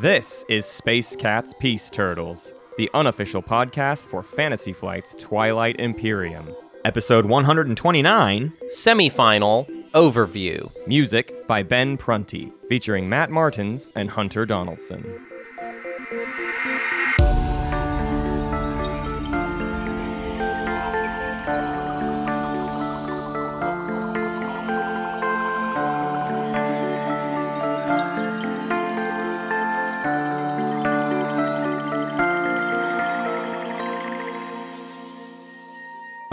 This is Space Cats Peace Turtles, the unofficial podcast for Fantasy Flight's Twilight Imperium. Episode 129 Semifinal overview. Music by Ben Prunty, featuring Matt Martins and Hunter Donaldson.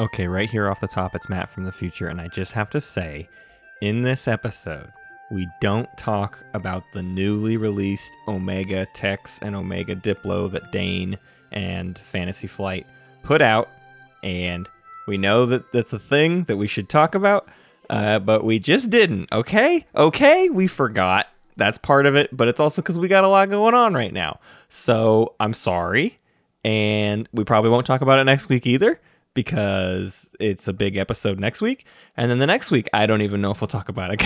Okay, right here off the top, it's Matt from the future, and I just have to say, in this episode, we don't talk about the newly released Omega Tex and Omega Diplo that Dane and Fantasy Flight put out, and we know that that's a thing that we should talk about, uh, but we just didn't. Okay, okay, we forgot. That's part of it, but it's also because we got a lot going on right now. So I'm sorry, and we probably won't talk about it next week either because it's a big episode next week. And then the next week, I don't even know if we'll talk about it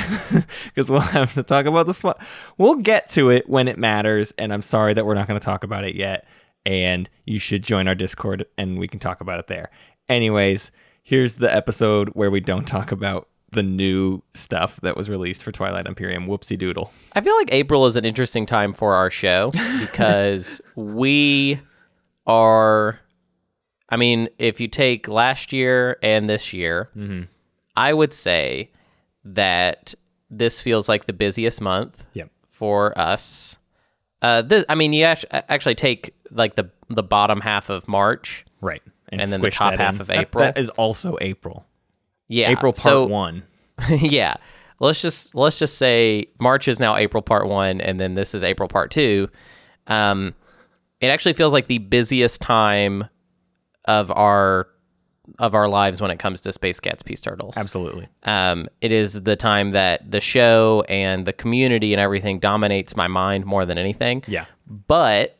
because we'll have to talk about the fun. We'll get to it when it matters. And I'm sorry that we're not going to talk about it yet. And you should join our Discord and we can talk about it there. Anyways, here's the episode where we don't talk about the new stuff that was released for Twilight Imperium. Whoopsie doodle. I feel like April is an interesting time for our show because we are I mean, if you take last year and this year, Mm-hmm. I would say that this feels like the busiest month Yep. for us. Uh, this, I mean, you actually take like the the bottom half of March. Right. And then the top half in. of That- April. that is also April. Yeah, April part so- one. yeah. Let's just let's just say March is now April part one, and then this is April part two. Um, it actually feels like the busiest time of our of our lives when it comes to Space Cats Peace Turtles. Absolutely. Um, it is the time that the show and the community and everything dominates my mind more than anything. Yeah. But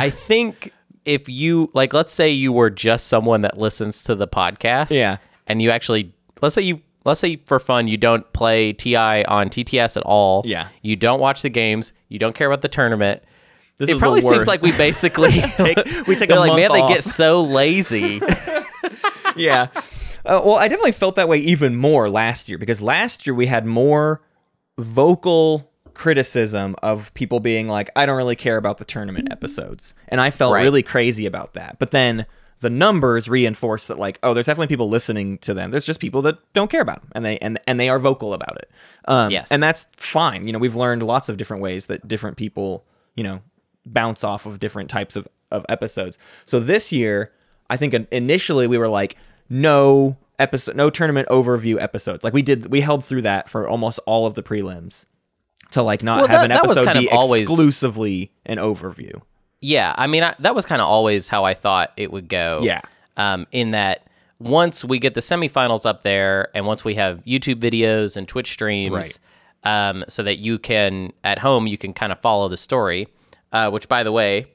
I think if you like, let's say you were just someone that listens to the podcast, Yeah. and you actually, let's say you, let's say for fun, you don't play TI on TTS at all. Yeah. You don't watch the games. You don't care about the tournament. This it probably seems like we basically we take a like, month man, they get so lazy. yeah. Uh, well, I definitely felt that way even more last year because last year we had more vocal criticism of people being like, I don't really care about the tournament episodes. And I felt Right. really crazy about that. But then the numbers reinforce that like, oh, there's definitely people listening to them. There's just people that don't care about them and they and and they are vocal about it. Um, Yes. and that's fine. You know, we've learned lots of different ways that different people, you know, bounce off of different types of, of episodes. So this year, I think initially we were like, no episode, no tournament overview episodes. Like we did, we held through that for almost all of the prelims to like not Well, have that- an episode be always- exclusively an overview. Yeah, I mean I, that was kind of always how I thought it would go. Yeah. Um, in that once we get the semifinals up there, and once we have YouTube videos and Twitch streams, Right. um, so that you can at home you can kind of follow the story. Uh, which, by the way,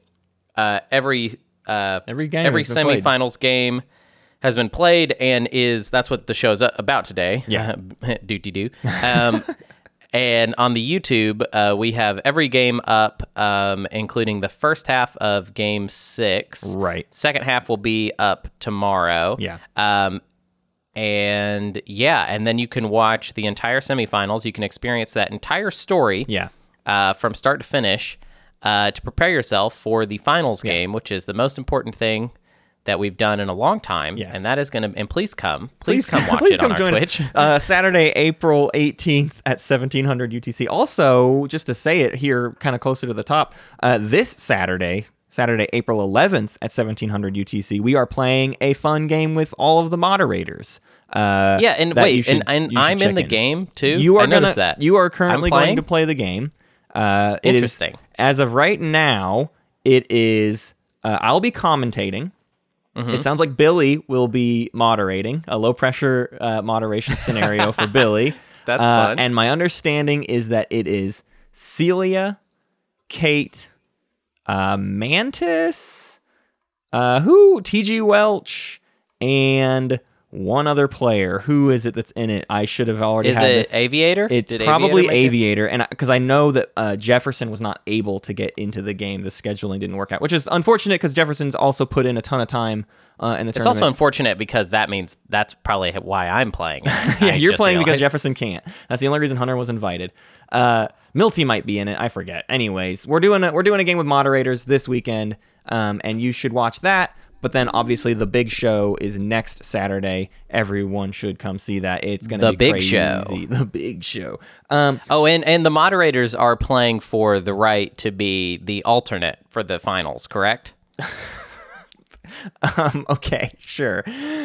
uh, every uh, Every game every been played. semifinals game has been played and is that's what the show's about today. Yeah. do do do. Um, and on the YouTube, uh, we have every game up, um, including the first half of Game Six. Right. Second half will be up tomorrow. Yeah. Um, and yeah, and then you can watch the entire semifinals. You can experience that entire story Yeah. uh, from start to finish uh, to prepare yourself for the finals game, which is the most important thing that we've done in a long time. Yes. And that is going to, and please come, please, come watch please it come on our join. Twitch. Uh, Saturday, April 18th at 1700 UTC. Also, just to say it here, kind of closer to the top, uh, this Saturday, Saturday, April 11th at 1700 UTC, we are playing a fun game with all of the moderators. Uh, Yeah, and wait, should- and, and I'm in the game too. You are I gonna, that. You are currently going to play the game. Uh, it is- Interesting. As of right now, it is. Uh, I'll be commentating. Mm-hmm. It sounds like Billy will be moderating a low pressure uh, moderation scenario for Billy. That's Uh, fun. And my understanding is that it is Celia, Kate, uh, Mantis, uh, who TG Welch, and one other player. Who is it that's in it? I should have already Is had it this. Aviator? It's Did probably it? Aviator, and because I know that uh, Jefferson was not able to get into the game, the scheduling didn't work out, which is unfortunate because Jefferson's also put in a ton of time uh, in the It's tournament. also unfortunate because that means that's probably why I'm playing. yeah, you're playing because. Jefferson can't. That's the only reason Hunter was invited. Uh, Milty might be in it. I forget. Anyways, we're doing a, we're doing a game with moderators this weekend, um, and you should watch that. But then obviously the big show is next Saturday. Everyone should come see that. It's gonna The be big crazy. show. The big show. Um, Oh, and and the moderators are playing for the right to be the alternate for the finals, correct? um, okay, sure.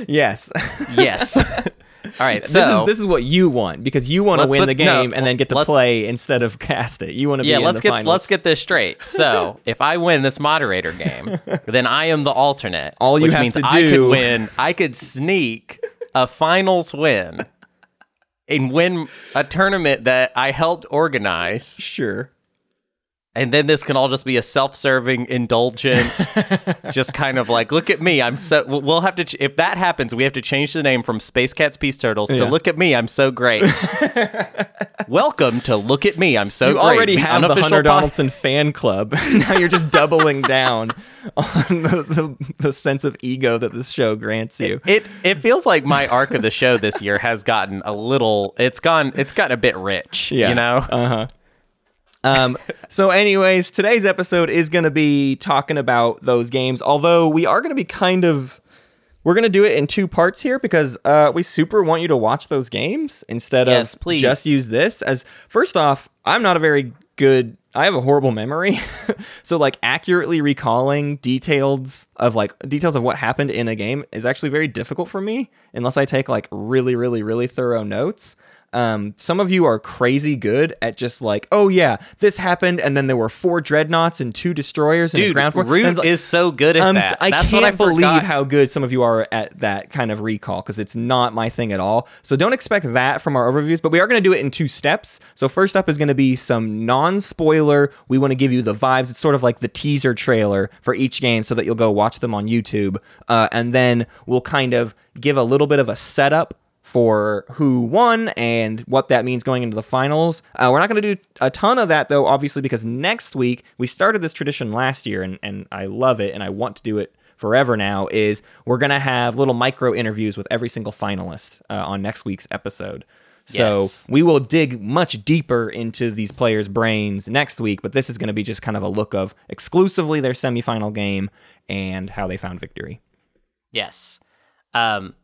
Yes. Yes. All right. this is this is what you want because you want to win put- the no, game and then get to play instead of cast it. You want to be yeah, let's the get finals. let's get this straight. So if I win this moderator game, then I am the alternate. All you which have means to I could win. I could sneak a finals win and win a tournament that I helped organize. sure. And then this can all just be a self-serving, indulgent, just kind of like, look at me. I'm so. We'll have to. ch- If that happens, we have to change the name from Space Cats Peace Turtles to Look at Me. I'm so great. Welcome to Look at Me. I'm so You great. already the have the Hunter Donaldson fan club. now you're just doubling down on the, the, the sense of ego that this show grants you. It it feels like my arc of the show this year has gotten a little. It's gone. It's gotten a bit rich. Yeah. You know. Uh-huh. Um, so, anyways, today's episode is going to be talking about those games. Although we are going to be kind of, we're going to do it in two parts here because uh, we super want you to watch those games instead Yes, of please. just use this. As first off, I'm not a very good. I have a horrible memory, so like accurately recalling details of like details of what happened in a game is actually very difficult for me unless I take like really, really, really thorough notes. Um, some of you are crazy good at just like, oh yeah, this happened, and then there were four dreadnoughts and two destroyers and a Dude, ground force. Root like- is so good at um, that. I That's can't what I believe forgot. how good some of you are at that kind of recall because it's not my thing at all. So don't expect that from our overviews, but we are going to do it in two steps. So first up is going to be some non-spoiler. We want to give you the vibes. It's sort of like the teaser trailer for each game, so that you'll go watch them on YouTube, uh, and then we'll kind of give a little bit of a setup for who won and what that means going into the finals. Uh, we're not going to do a ton of that though, obviously, because next week we started this tradition last year, and and I love it, and I want to do it forever now. Is we're going to have little micro interviews with every single finalist uh, on next week's episode. So Yes. we will dig much deeper into these players' brains next week, but this is going to be just kind of a look of exclusively their semifinal game and how they found victory. Yes. Um,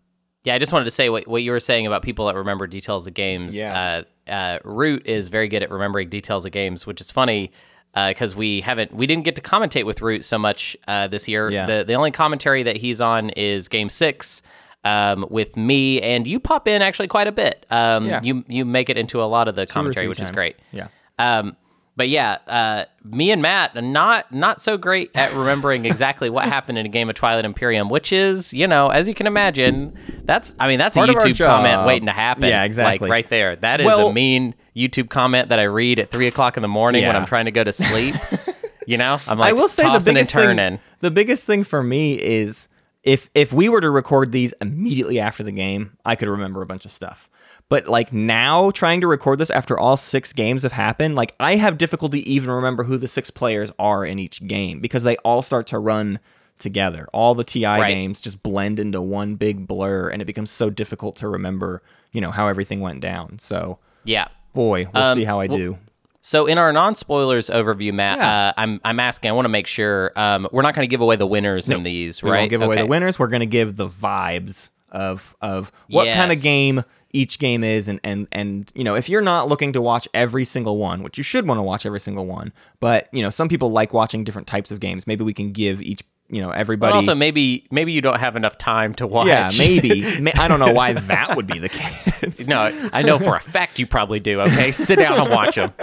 yeah, I just wanted to say what, what you were saying about people that remember details of games. Yeah. Uh, uh, Root is very good at remembering details of games, which is funny because we haven't we didn't get to commentate with Root so much uh, this year. Yeah. The the only commentary that he's on is Game Six. Um, with me and you pop in actually quite a bit. Um, Yeah. you you make it into a lot of the Two commentary, which is great. Yeah. Um, but yeah, uh, me and Matt are not not so great at remembering exactly what happened in a game of Twilight Imperium, which is, you know, as you can imagine, that's I mean that's Part a YouTube comment waiting to happen. Yeah, exactly. Like right there. That is Well- a mean YouTube comment that I read at three o'clock in the morning when I'm trying to go to sleep. you know, I'm like I will say the tossing biggest and thing. turning. The biggest thing for me is if if we were to record these immediately after the game, I could remember a bunch of stuff. But like now, trying to record this after all six games have happened, like I have difficulty even remember who the six players are in each game because they all start to run together. All the TI Right. games just blend into one big blur, and it becomes so difficult to remember, you know, how everything went down. So, Yeah. boy, we'll Um, see how I well- do. So in our non-spoilers overview, Matt, Yeah. uh, I'm I'm asking. I want to make sure um, we're not going to give away the winners in these, We right? won't give away the winners. We're going to give the vibes of of what kind of game each game is, and and and you know, if you're not looking to watch every single one, which you should want to watch every single one, but you know, some people like watching different types of games. Maybe we can give each you know But everybody. also, maybe maybe you don't have enough time to watch. yeah, maybe. I don't know why that would be the case. no, I know for a fact you probably do. Okay, sit down and watch them.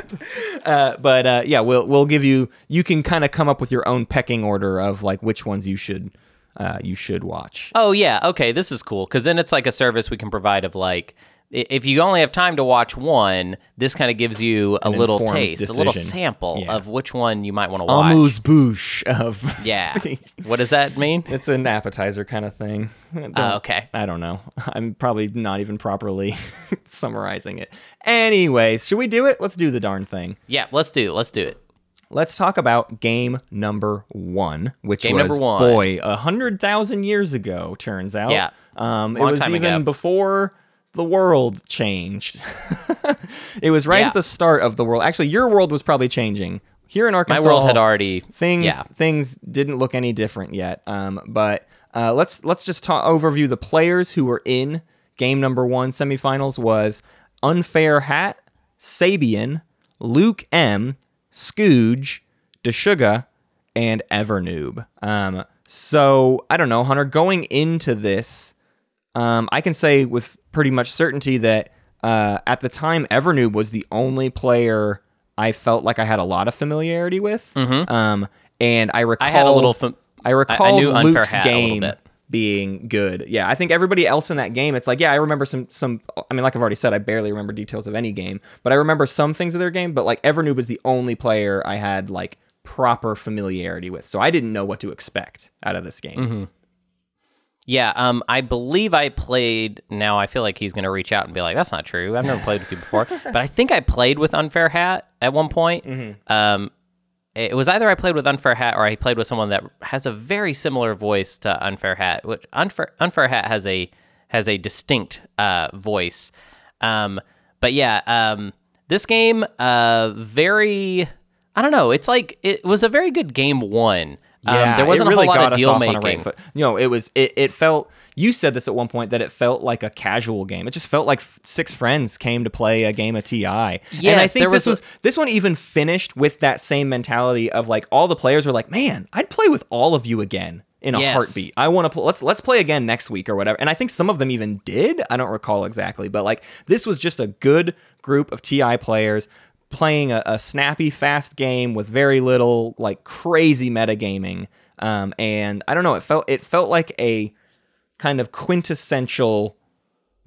Uh, but uh, yeah, we'll we'll give you. You can kind of come up with your own pecking order of like which ones you should uh, you should watch. Oh yeah, okay, this is cool because then it's like a service we can provide of like if you only have time to watch one, this kind of gives you a An little taste, a little sample Yeah. of which one you might want to watch. Amuse bouche of Yeah. what does that mean? it's an appetizer kind of thing. Oh, okay. I don't know. I'm probably not even properly summarizing it. Anyways, should we do it? Let's do the darn thing. Yeah, let's do it. Let's do it. Let's talk about game number one, which Game was number one. boy a hundred thousand years ago. Turns out, Yeah. um, it was even ago. before the world changed. it was right Yeah. at the start of the world. Actually, your world was probably changing. Here in Arkansas, My world had already things Yeah. things didn't look any different yet. Um, but uh, let's let's just ta- overview the players who were in game number one semifinals was Unfair Hat, Sabian, Luke M, Scooge, Deshuga, and Evernoob. Um, so I don't know, Hunter. Going into this, um, I can say with pretty much certainty that uh, at the time, Evernoob was the only player I felt like I had a lot of familiarity with. Um, and I recall Mm-hmm. I had a little fam- I recall Luke's Hat a little game. Being good. Yeah, I think everybody else in that game, it's like, yeah, I remember some some. I mean, like I've already said, I barely remember details of any game, but I remember some things of their game. But like Evernoob was the only player I had like proper familiarity with, so I didn't know what to expect out of this game. Mm-hmm. Yeah, um, I believe I played. Now I feel like he's going to reach out and be like, "That's not true. I've never played with you before." but I think I played with Unfair Hat at one point. Mm-hmm. Um, it was either I played with Unfair Hat or I played with someone that has a very similar voice to Unfair Hat. Which Unfair Unfair Hat has a has a distinct uh, voice. Um, but yeah, um, this game, uh, very. I don't know. It's like it was a very good game one. Yeah, um, there wasn't really a whole lot of deal off on a making. right. You know, it was it, it felt. You said this at one point that it felt like a casual game. It just felt like f- six friends came to play a game of TI. and I think there this was was this one even finished with that same mentality of like all the players were like, "Man, I'd play with all of you again." In a Yes. heartbeat, I want to pl- let's let's play again next week or whatever. And I think some of them even did. I don't recall exactly, but like this was just a good group of TI players playing a, a snappy, fast game with very little like crazy metagaming. Um, and I don't know, it felt it felt like a kind of quintessential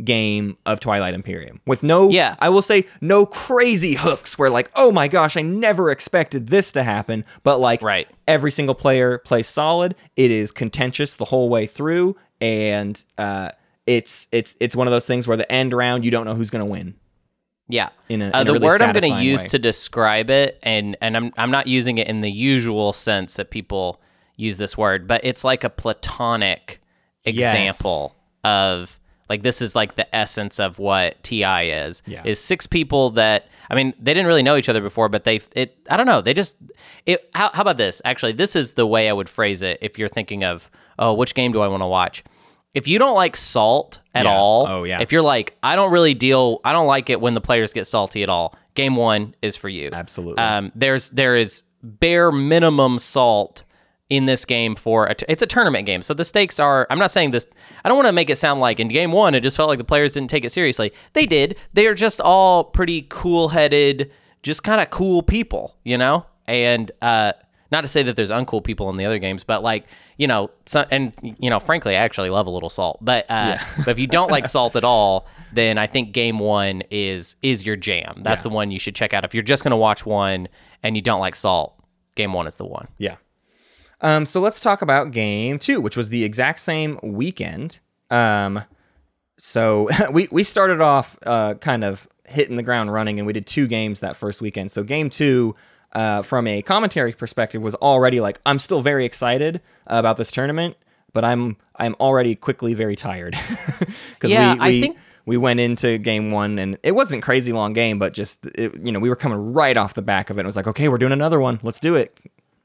game of Twilight Imperium with no Yeah. I will say no crazy hooks where like oh my gosh I never expected this to happen but like Right. every single player plays solid it is contentious the whole way through and uh it's it's it's one of those things where the end round you don't know who's going to win Yeah. in a- uh, in the really word I'm going to use way. to describe it, and and I'm I'm not using it in the usual sense that people use this word, but it's like a platonic Yes. example of like this is like the essence of what TI is. Yeah. Is six people that I mean they didn't really know each other before, but they it I don't know they just it. How, how about this? Actually, this is the way I would phrase it if you're thinking of oh which game do I want to watch. If you don't like salt at Yeah. all, Oh, yeah. If you're like, I don't really deal, I don't like it when the players get salty at all. Game one is for you. Absolutely. Um, there's there is bare minimum salt in this game for a t- it's a tournament game, so the stakes are. I'm not saying this. I don't want to make it sound like in game one it just felt like the players didn't take it seriously. They did. They are just all pretty cool headed, just kind of cool people, you know. And uh, not to say that there's uncool people in the other games, but like you know, so, and you know, frankly, I actually love a little salt. But uh, but if you don't like salt at all, then I think game one is is your jam. That's the one you should check out if you're just gonna watch one and you don't like salt. Game one is the one. Yeah. Um, so let's talk about game two, which was the exact same weekend. Um, so we we started off uh, kind of hitting the ground running, and we did two games that first weekend. So game two, uh, from a commentary perspective, was already like I'm still very excited about this tournament, but I'm I'm already quickly very tired because Yeah, we, I we think- we went into game one and it wasn't crazy long game, but just it, you know we were coming right off the back of it. It was like okay, we're doing another one, let's do it.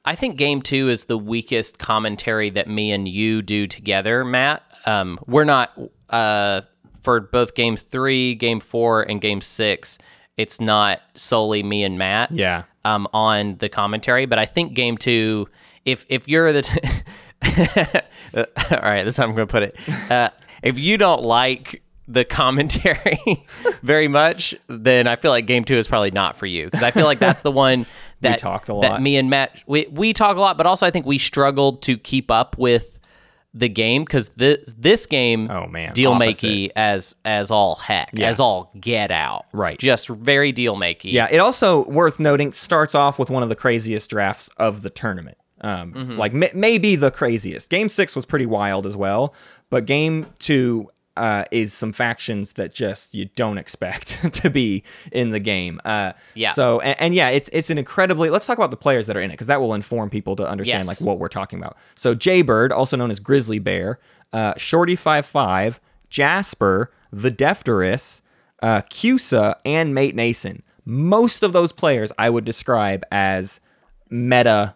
I think game two is the weakest commentary that me and you do together, Matt. Um, we're not uh, for both game three, game four, and game six. It's not solely me and Matt. Yeah. Um, on the commentary, but I think game two, if if you're the, t- all right, this is how I'm going to put it. Uh, if you don't like the commentary very much, then I feel like game two is probably not for you because I feel like that's the one that we talked a lot. that lot. me and Matt we we talk a lot, but also I think we struggled to keep up with the game because this this game Oh, man, deal makey as as all heck Yeah. as all get out Right. just very deal makey Yeah, it also worth noting starts off with one of the craziest drafts of the tournament. Um, Mm-hmm. like m- maybe the craziest. Game six was pretty wild as well, but game two uh, is some factions that just you don't expect to be in the game. Uh, Yeah. So and, and yeah, it's it's an incredibly. Let's talk about the players that are in it because that will inform people to understand Yes. like what we're talking about. So Jaybird, also known as Grizzly Bear, uh, Shorty Five Five, Jasper, the Defterus, uh, Cusa, and Mate Nason. Most of those players I would describe as meta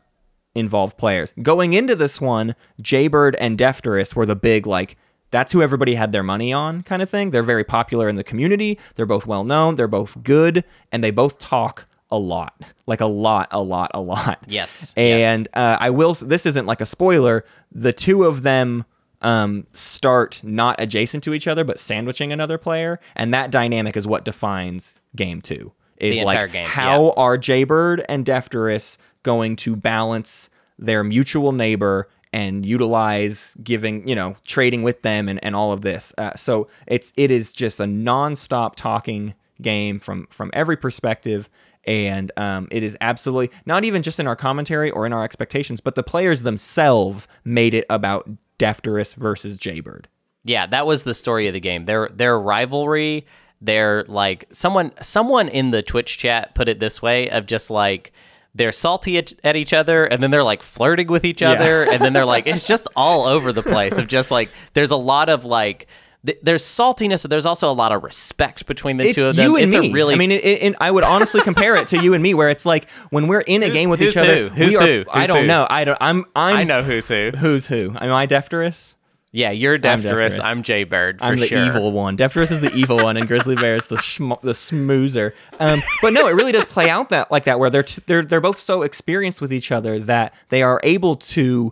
involved players. Going into this one, Jaybird and Defterus were the big like that's who everybody had their money on kind of thing. They're very popular in the community. They're both well known. They're both good, and they both talk a lot, like a lot, a lot, a lot. Yes, And uh, I will. This isn't like a spoiler. The two of them um, start not adjacent to each other, but sandwiching another player, and that dynamic is what defines game two. Is The like entire game, how are Jaybird and Defterus going to balance their mutual neighbor and utilize giving, you know, trading with them and, and all of this. Uh, so it's it is just a nonstop talking game from from every perspective. And um, it is absolutely not even just in our commentary or in our expectations, but the players themselves made it about Defterus versus Jaybird. Yeah, that was the story of the game. Their their rivalry, their like someone someone in the Twitch chat put it this way of just like they're salty at, at each other and then they're like flirting with each other and then they're like it's just all over the place of just like there's a lot of like th- there's saltiness but there's also a lot of respect between the it's two of them you and it's me. a really I mean, it, it, I would honestly compare it to you and me, where it's like when we're in a game with who's each other. Who's we are, who? I don't who? know. I don't. I'm. I'm. I know who's who. who's who. Am I Defterus? Yeah, you're Defterus. Defterus. I'm Jaybird for I'm the sure. evil one. Defterus is the evil one, and Grizzly Bear is the schm- the smoozer. Um, but no, it really does play out that like that, where they're t- they're they're both so experienced with each other that they are able to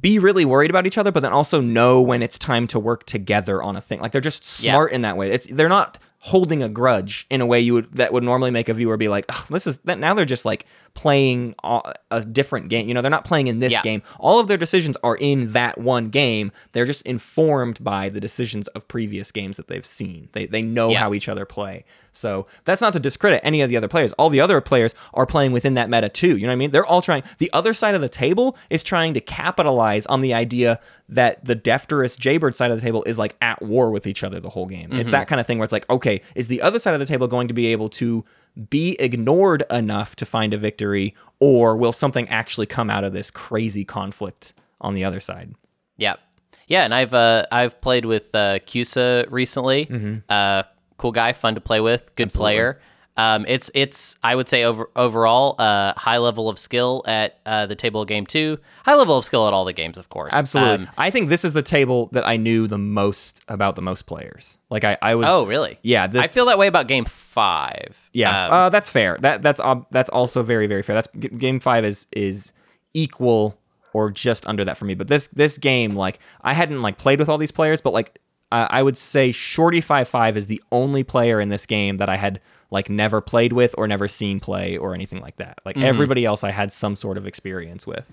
be really worried about each other, but then also know when it's time to work together on a thing. Like they're just Yeah. smart in that way. It's they're not holding a grudge in a way you would that would normally make a viewer be like, "Ugh, this is that now they're just like playing a, different game. You know, they're not playing in this Yeah. game. All of their decisions are in that one game. They're just informed by the decisions of previous games that they've seen. They they know Yeah. how each other play. So that's not to discredit any of the other players. All the other players are playing within that meta too. You know what I mean? They're all trying. The other side of the table is trying to capitalize on the idea that the Defterus Jaybird side of the table is like at war with each other the whole game. It's mm-hmm. that kind of thing where it's like, okay, is the other side of the table going to be able to be ignored enough to find a victory, or will something actually come out of this crazy conflict on the other side? Yeah, yeah, and I've uh, I've played with uh, Cusa recently. Mm-hmm. Uh, cool guy, fun to play with, good player. Um, it's it's I would say over overall uh, high level of skill at uh, the table of game two, high level of skill at all the games, of course. Absolutely. Um, I think this is the table that I knew the most about the most players. Like I, I was. oh, really? Yeah. This. I feel that way about game five. Yeah, Um, uh, that's fair. That that's that's also very very fair. That's game five is is equal or just under that for me. But this this game, like I hadn't like played with all these players, but like I would say Shorty five five is the only player in this game that I had like never played with or never seen play or anything like that. Like Mm-hmm. everybody else, I had some sort of experience with.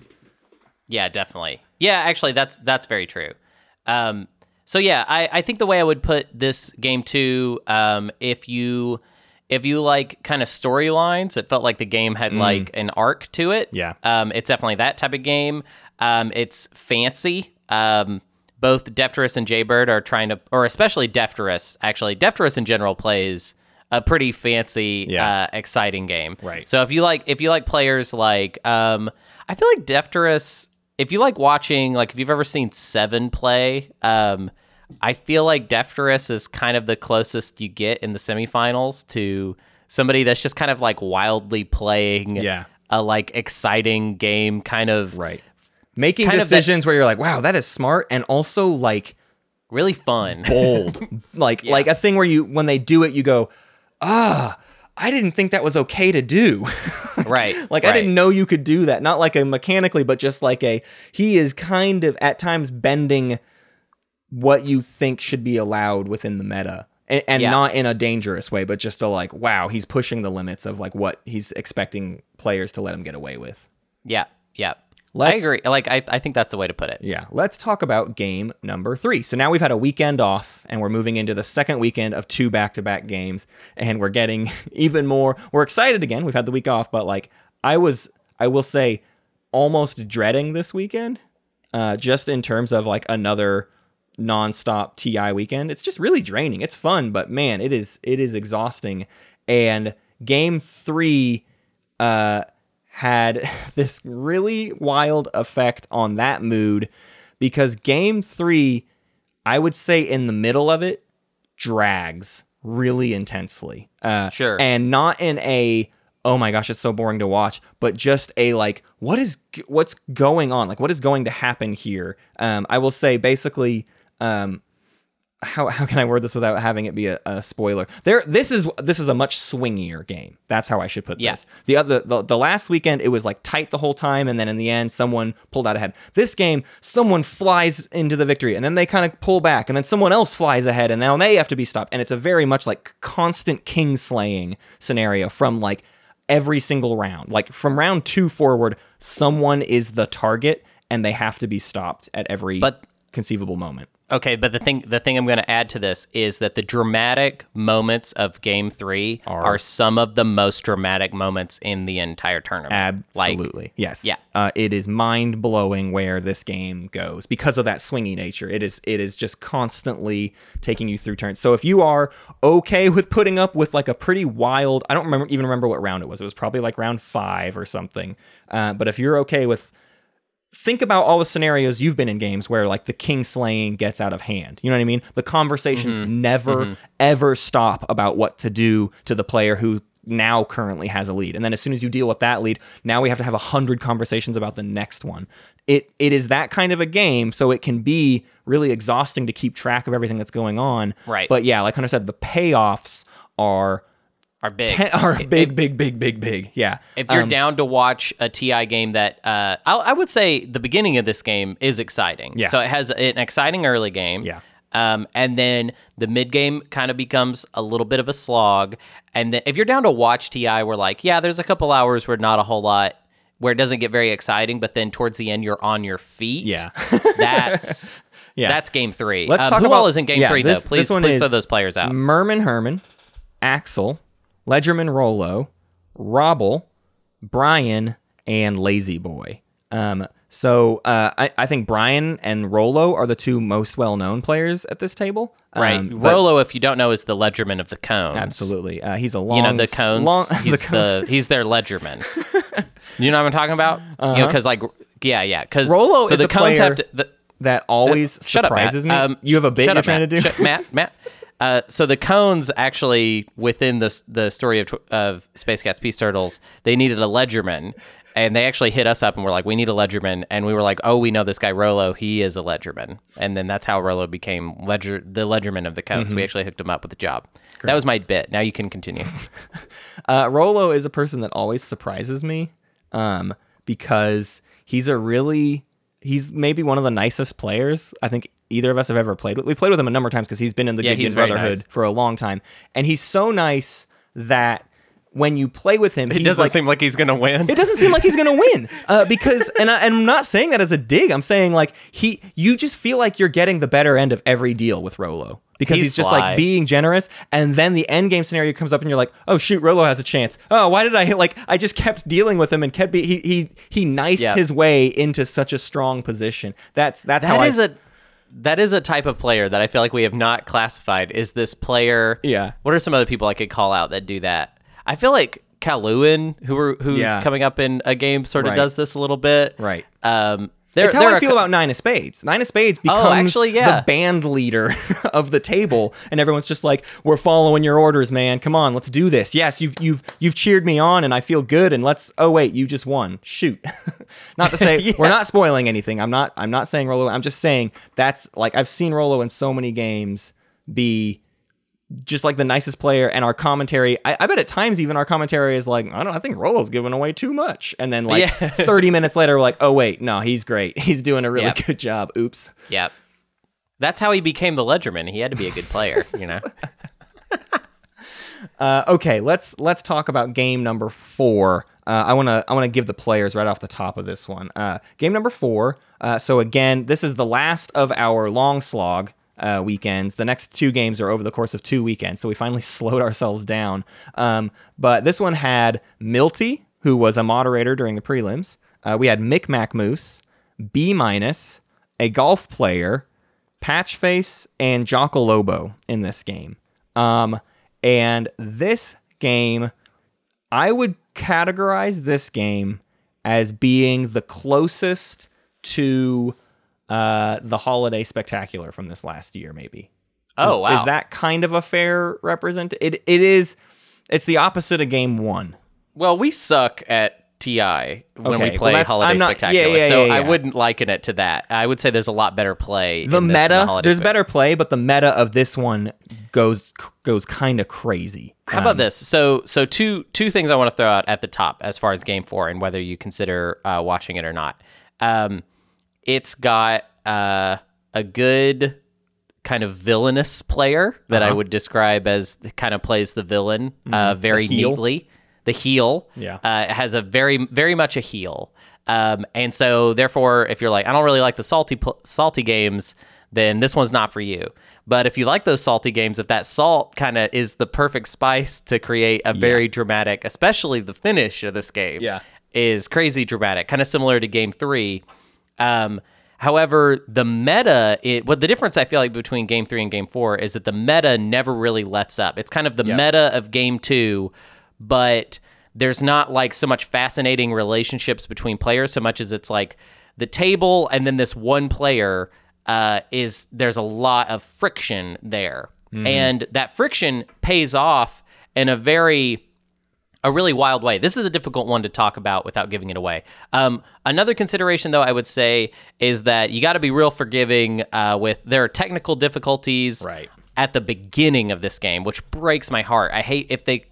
Yeah, definitely. Yeah, actually, that's that's very true. Um, so yeah, I, I think the way I would put this game too, um, if you if you like kind of storylines, it felt like the game had like an arc to it. Yeah. Um, it's definitely that type of game. Um, it's fancy. Um, both Defterus and Jaybird are trying to, or especially Defterus. Actually, Defterus in general plays a pretty fancy, Yeah. uh, exciting game. Right. So if you like, if you like players like, um, I feel like Defterus. If you like watching, like if you've ever seen Seven play, um, I feel like Defterus is kind of the closest you get in the semifinals to somebody that's just kind of like wildly playing Yeah. a like exciting game, kind of Right. Making Kind of that- decisions where you're like, wow, that is smart, and also like really fun. bold. like like a thing where you when they do it, you go, ah, I didn't think that was okay to do. right. like I didn't know you could do that. Not like a mechanically, but just like a he is kind of at times bending what you think should be allowed within the meta. And, and Yeah. not in a dangerous way, but just a like, wow, he's pushing the limits of like what he's expecting players to let him get away with. Yeah. Yeah. Let's, I agree. Like I, I think that's the way to put it. Yeah, let's talk about game number three. So now we've had a weekend off, and we're moving into the second weekend of two back-to-back games, and we're getting even more. We're excited again. We've had the week off, but like I was, I will say, almost dreading this weekend, uh, just in terms of like another nonstop TI weekend. It's just really draining. It's fun, but man, it is it is exhausting. And game three uh, had this really wild effect on that mood because game three, I would say in the middle of it, drags really intensely. Uh, Sure. And not in a oh my gosh, it's so boring to watch, but just a like what is what's going on? Like what is going to happen here? Um, I will say basically. Um, how, how can I word this without having it be a, a spoiler? There, this is this is a much swingier game. That's how I should put Yeah. this. The other the, the last weekend it was like tight the whole time, and then in the end someone pulled out ahead. This game, someone flies into the victory, and then they kind of pull back, and then someone else flies ahead, and now they have to be stopped. And it's a very much like constant king slaying scenario from like every single round. Like from round two forward, someone is the target, and they have to be stopped at every But- conceivable moment. Okay, but the thing the thing I'm going to add to this is that the dramatic moments of Game Three Are- are, some of the most dramatic moments in the entire tournament. Like, Absolutely. yes. yeah. Uh, it is mind blowing where this game goes because of that swingy nature. It is it is just constantly taking you through turns. So if you are okay with putting up with like a pretty wild, I don't remember even remember what round it was. It was probably like round five or something. Uh, but if you're okay with think about all the scenarios you've been in games where like the king slaying gets out of hand. You know what I mean? The conversations mm-hmm. never mm-hmm. ever stop about what to do to the player who now currently has a lead. And then as soon as you deal with that lead, now we have to have a hundred conversations about the next one. It it is that kind of a game, so it can be really exhausting to keep track of everything that's going on. Right. But yeah, like Hunter said, the payoffs are are big. te- are big, big, big, big, big. Yeah. If you're Um, down to watch a TI game that uh, I, I would say the beginning of this game is exciting. Yeah. So it has an exciting early game. Yeah. Um, and then the mid game kind of becomes a little bit of a slog. And then if you're down to watch TI, we're like, yeah, there's a couple hours where not a whole lot, where it doesn't get very exciting, but then towards the end you're on your feet. Yeah. That's Yeah. that's game three. Let's Um, talk who about- all is in game yeah, three this- though? Please, please throw those players out. Merman Herman, Axel, Ledgerman Rolo, Robble, Brian, and Lazy Boy. Um, so uh, I, I think Brian and Rolo are the two most well known players at this table. Right. Um, Rolo, if you don't know, is the ledgerman of the cones. Absolutely. Uh, he's a long. you know the cones. Long, he's the the, he's their ledgerman. you know what I'm talking about? You know, because like yeah, yeah. Because Uh-huh. Rolo so is the a cones player have to. The, that always up, Matt. surprises me. Um, you have a bit you're up, trying Matt. to do. Shut- Matt, Matt. Uh, so the cones actually within the the story of of Space Cats Peace Turtles, they needed a ledgerman, and they actually hit us up and were like, "We need a ledgerman," and we were like, "Oh, we know this guy Rolo. He is a ledgerman," and then that's how Rolo became ledger the ledgerman of the cones. Mm-hmm. We actually hooked him up with a job. That was my bit. Now you can continue. Uh, Rolo is a person that always surprises me um, because he's a really he's maybe one of the nicest players I think either of us have ever played with. We played with him a number of times because he's been in the Yeah, Gideon Brotherhood nice. for a long time, and he's so nice that when you play with him, It doesn't like. seem like he's gonna win. it doesn't seem like he's gonna win uh, because, and, I, and I'm not saying that as a dig. I'm saying like he, you just feel like you're getting the better end of every deal with Rolo because he's, He's just like being generous, and then the end game scenario comes up, and you're like, oh shoot, Rolo has a chance. Oh, why did I like? I just kept dealing with him and kept be, he he he niced Yeah. his way into such a strong position. That's that's how That I is a that is a type of player that I feel like we have not classified. Is this player? Yeah. What are some other people I could call out that do that? I feel like Kaluin, who are, who's Yeah. coming up in a game, sort of Right. does this a little bit. right. Um, there, It's how I feel cou- about Nine of Spades. Nine of Spades oh, becomes actually, yeah. the band leader of the table, and everyone's just like, "We're following your orders, man. Come on, let's do this. Yes, you've you've you've cheered me on, and I feel good. And let's. Oh wait, you just won. Shoot. not to say we're not spoiling anything. I'm not. I'm not saying Rolo. I'm just saying that's like I've seen Rolo in so many games be just like the nicest player and our commentary I, I bet at times even our commentary is like i don't i think rolo's giving away too much and then like Yeah. 30 minutes later we're like oh wait no he's great he's doing a really Yep. good job oops yep That's how he became the Ledgerman. He had to be a good player, you know. Uh, okay, let's let's talk about game number four. Uh, I want to I want to give the players right off the top of this one. Uh, game number four. Uh, so again, this is the last of our long slog uh, weekends. The next two games are over the course of two weekends, so we finally slowed ourselves down. Um, but this one had Milty, who was a moderator during the prelims. Uh, we had Mick Mac Moose, B minus, a golf player, Patchface, and Jockle Lobo in this game. Um, and this game, I would categorize this game as being the closest to uh, the holiday spectacular from this last year, maybe. Oh, is, wow. Is that kind of a fair represent? It it is. It's the opposite of game one. Well, we suck at TI when Okay, we play that's- Holiday not- Spectacular. yeah, yeah, so yeah, I wouldn't liken it to that. I would say there's a lot better play. The in this than meta, Holiday there's Spec- better play, but the meta of this one goes goes kind of crazy. How about this? So, so two two things I want to throw out at the top as far as Game Four and whether you consider uh, watching it or not. Um, it's got uh, a good kind of villainous player that I would describe as kind of plays the villain uh, very heel. neatly. The heel, Yeah. uh, has a very very much a heel, um, and so therefore, if you're like, I don't really like the salty salty games, then this one's not for you. But if you like those salty games, if that salt kind of is the perfect spice to create a very dramatic, especially the finish of this game, Yeah. is crazy dramatic, kind of similar to Game Three. Um, however, the meta, it, what the difference I feel like between Game Three and Game Four is that the meta never really lets up. It's kind of the meta of Game Two, but there's not like so much fascinating relationships between players so much as it's like the table and then this one player uh, is there's a lot of friction there, and that friction pays off in a very a really wild way. This is a difficult one to talk about without giving it away. Um, another consideration, though, I would say is that you got to be real forgiving uh, with there are technical difficulties Right. at the beginning of this game, which breaks my heart. I hate if they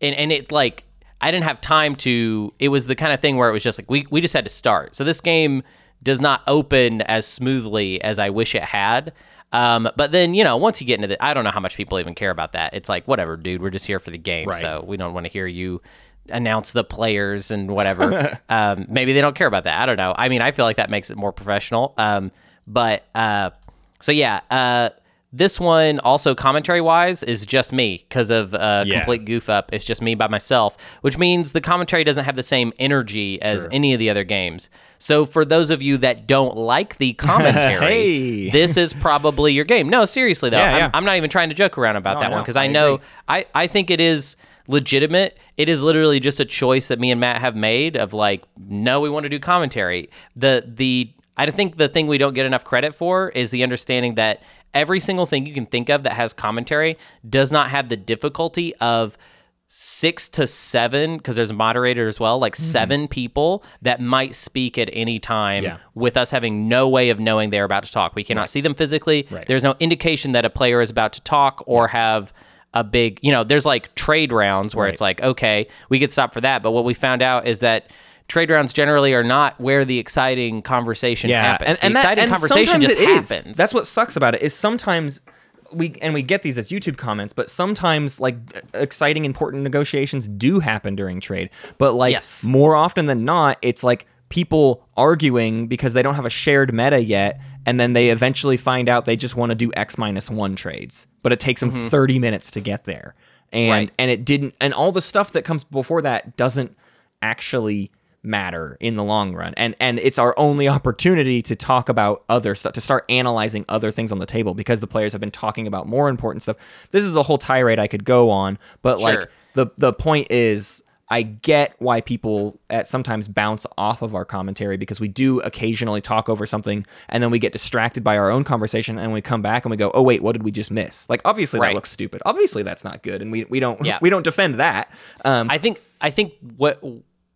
and and it's like I didn't have time to. It was the kind of thing where it was just like we we just had to start. So this game does not open as smoothly as I wish it had. Um, but then you know, once you get into the, I don't know how much people even care about that. It's like whatever, dude. We're just here for the game, Right. so we don't want to hear you announce the players and whatever. um, maybe they don't care about that. I don't know. I mean, I feel like that makes it more professional. Um, but uh, so yeah, uh, this one also commentary wise is just me because of uh, Yeah. complete goof up. It's just me by myself, which means the commentary doesn't have the same energy as any of the other games. So for those of you that don't like the commentary, Hey. this is probably your game. No, seriously though, Yeah, I'm, yeah. I'm not even trying to joke around about No, that no, one because I I, know. I, I think it is legitimate. It is literally just a choice that me and Matt have made of like, no, we want to do commentary. The the I think the thing we don't get enough credit for is the understanding that every single thing you can think of that has commentary does not have the difficulty of six to seven because there's a moderator as well like mm-hmm. seven people that might speak at any time Yeah. with us having no way of knowing they're about to talk. We cannot see them physically. Right. there's no indication that a player is about to talk or have a big you know there's like trade rounds where it's like okay we could stop for that. But what we found out is that trade rounds generally are not where the exciting conversation happens the exciting conversation sometimes just it is. happens That's what sucks about it is sometimes we and we get these as YouTube comments, but sometimes like exciting, important negotiations do happen during trade. But like Yes. more often than not, it's like people arguing because they don't have a shared meta yet, and then they eventually find out they just want to do X minus one trades, but it takes them 30 minutes to get there. And Mm-hmm. Right. and it didn't and all the stuff that comes before that doesn't actually matter in the long run. And and it's our only opportunity to talk about other stuff to start analyzing other things on the table because the players have been talking about more important stuff. This is a whole tirade i could go on but like the the point is i get why people at sometimes bounce off of our commentary because we do occasionally talk over something and then we get distracted by our own conversation and we come back and we go oh wait what did we just miss? Like obviously Right. that looks stupid. Obviously that's not good and we, we don't Yeah. we don't defend that. Um I think I think what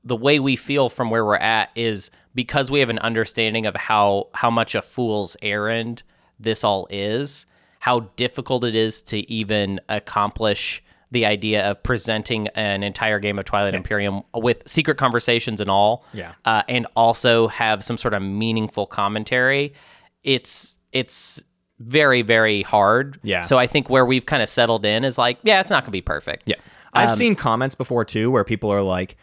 the way we feel from where we're at is because we have an understanding of how how much a fool's errand this all is, how difficult it is to even accomplish the idea of presenting an entire game of Twilight Imperium with secret conversations and all, Yeah. uh, and also have some sort of meaningful commentary. It's it's very very hard. Yeah. So I think where we've kind of settled in is like, yeah, it's not gonna be perfect. Yeah. I've Um, seen comments before too where people are like,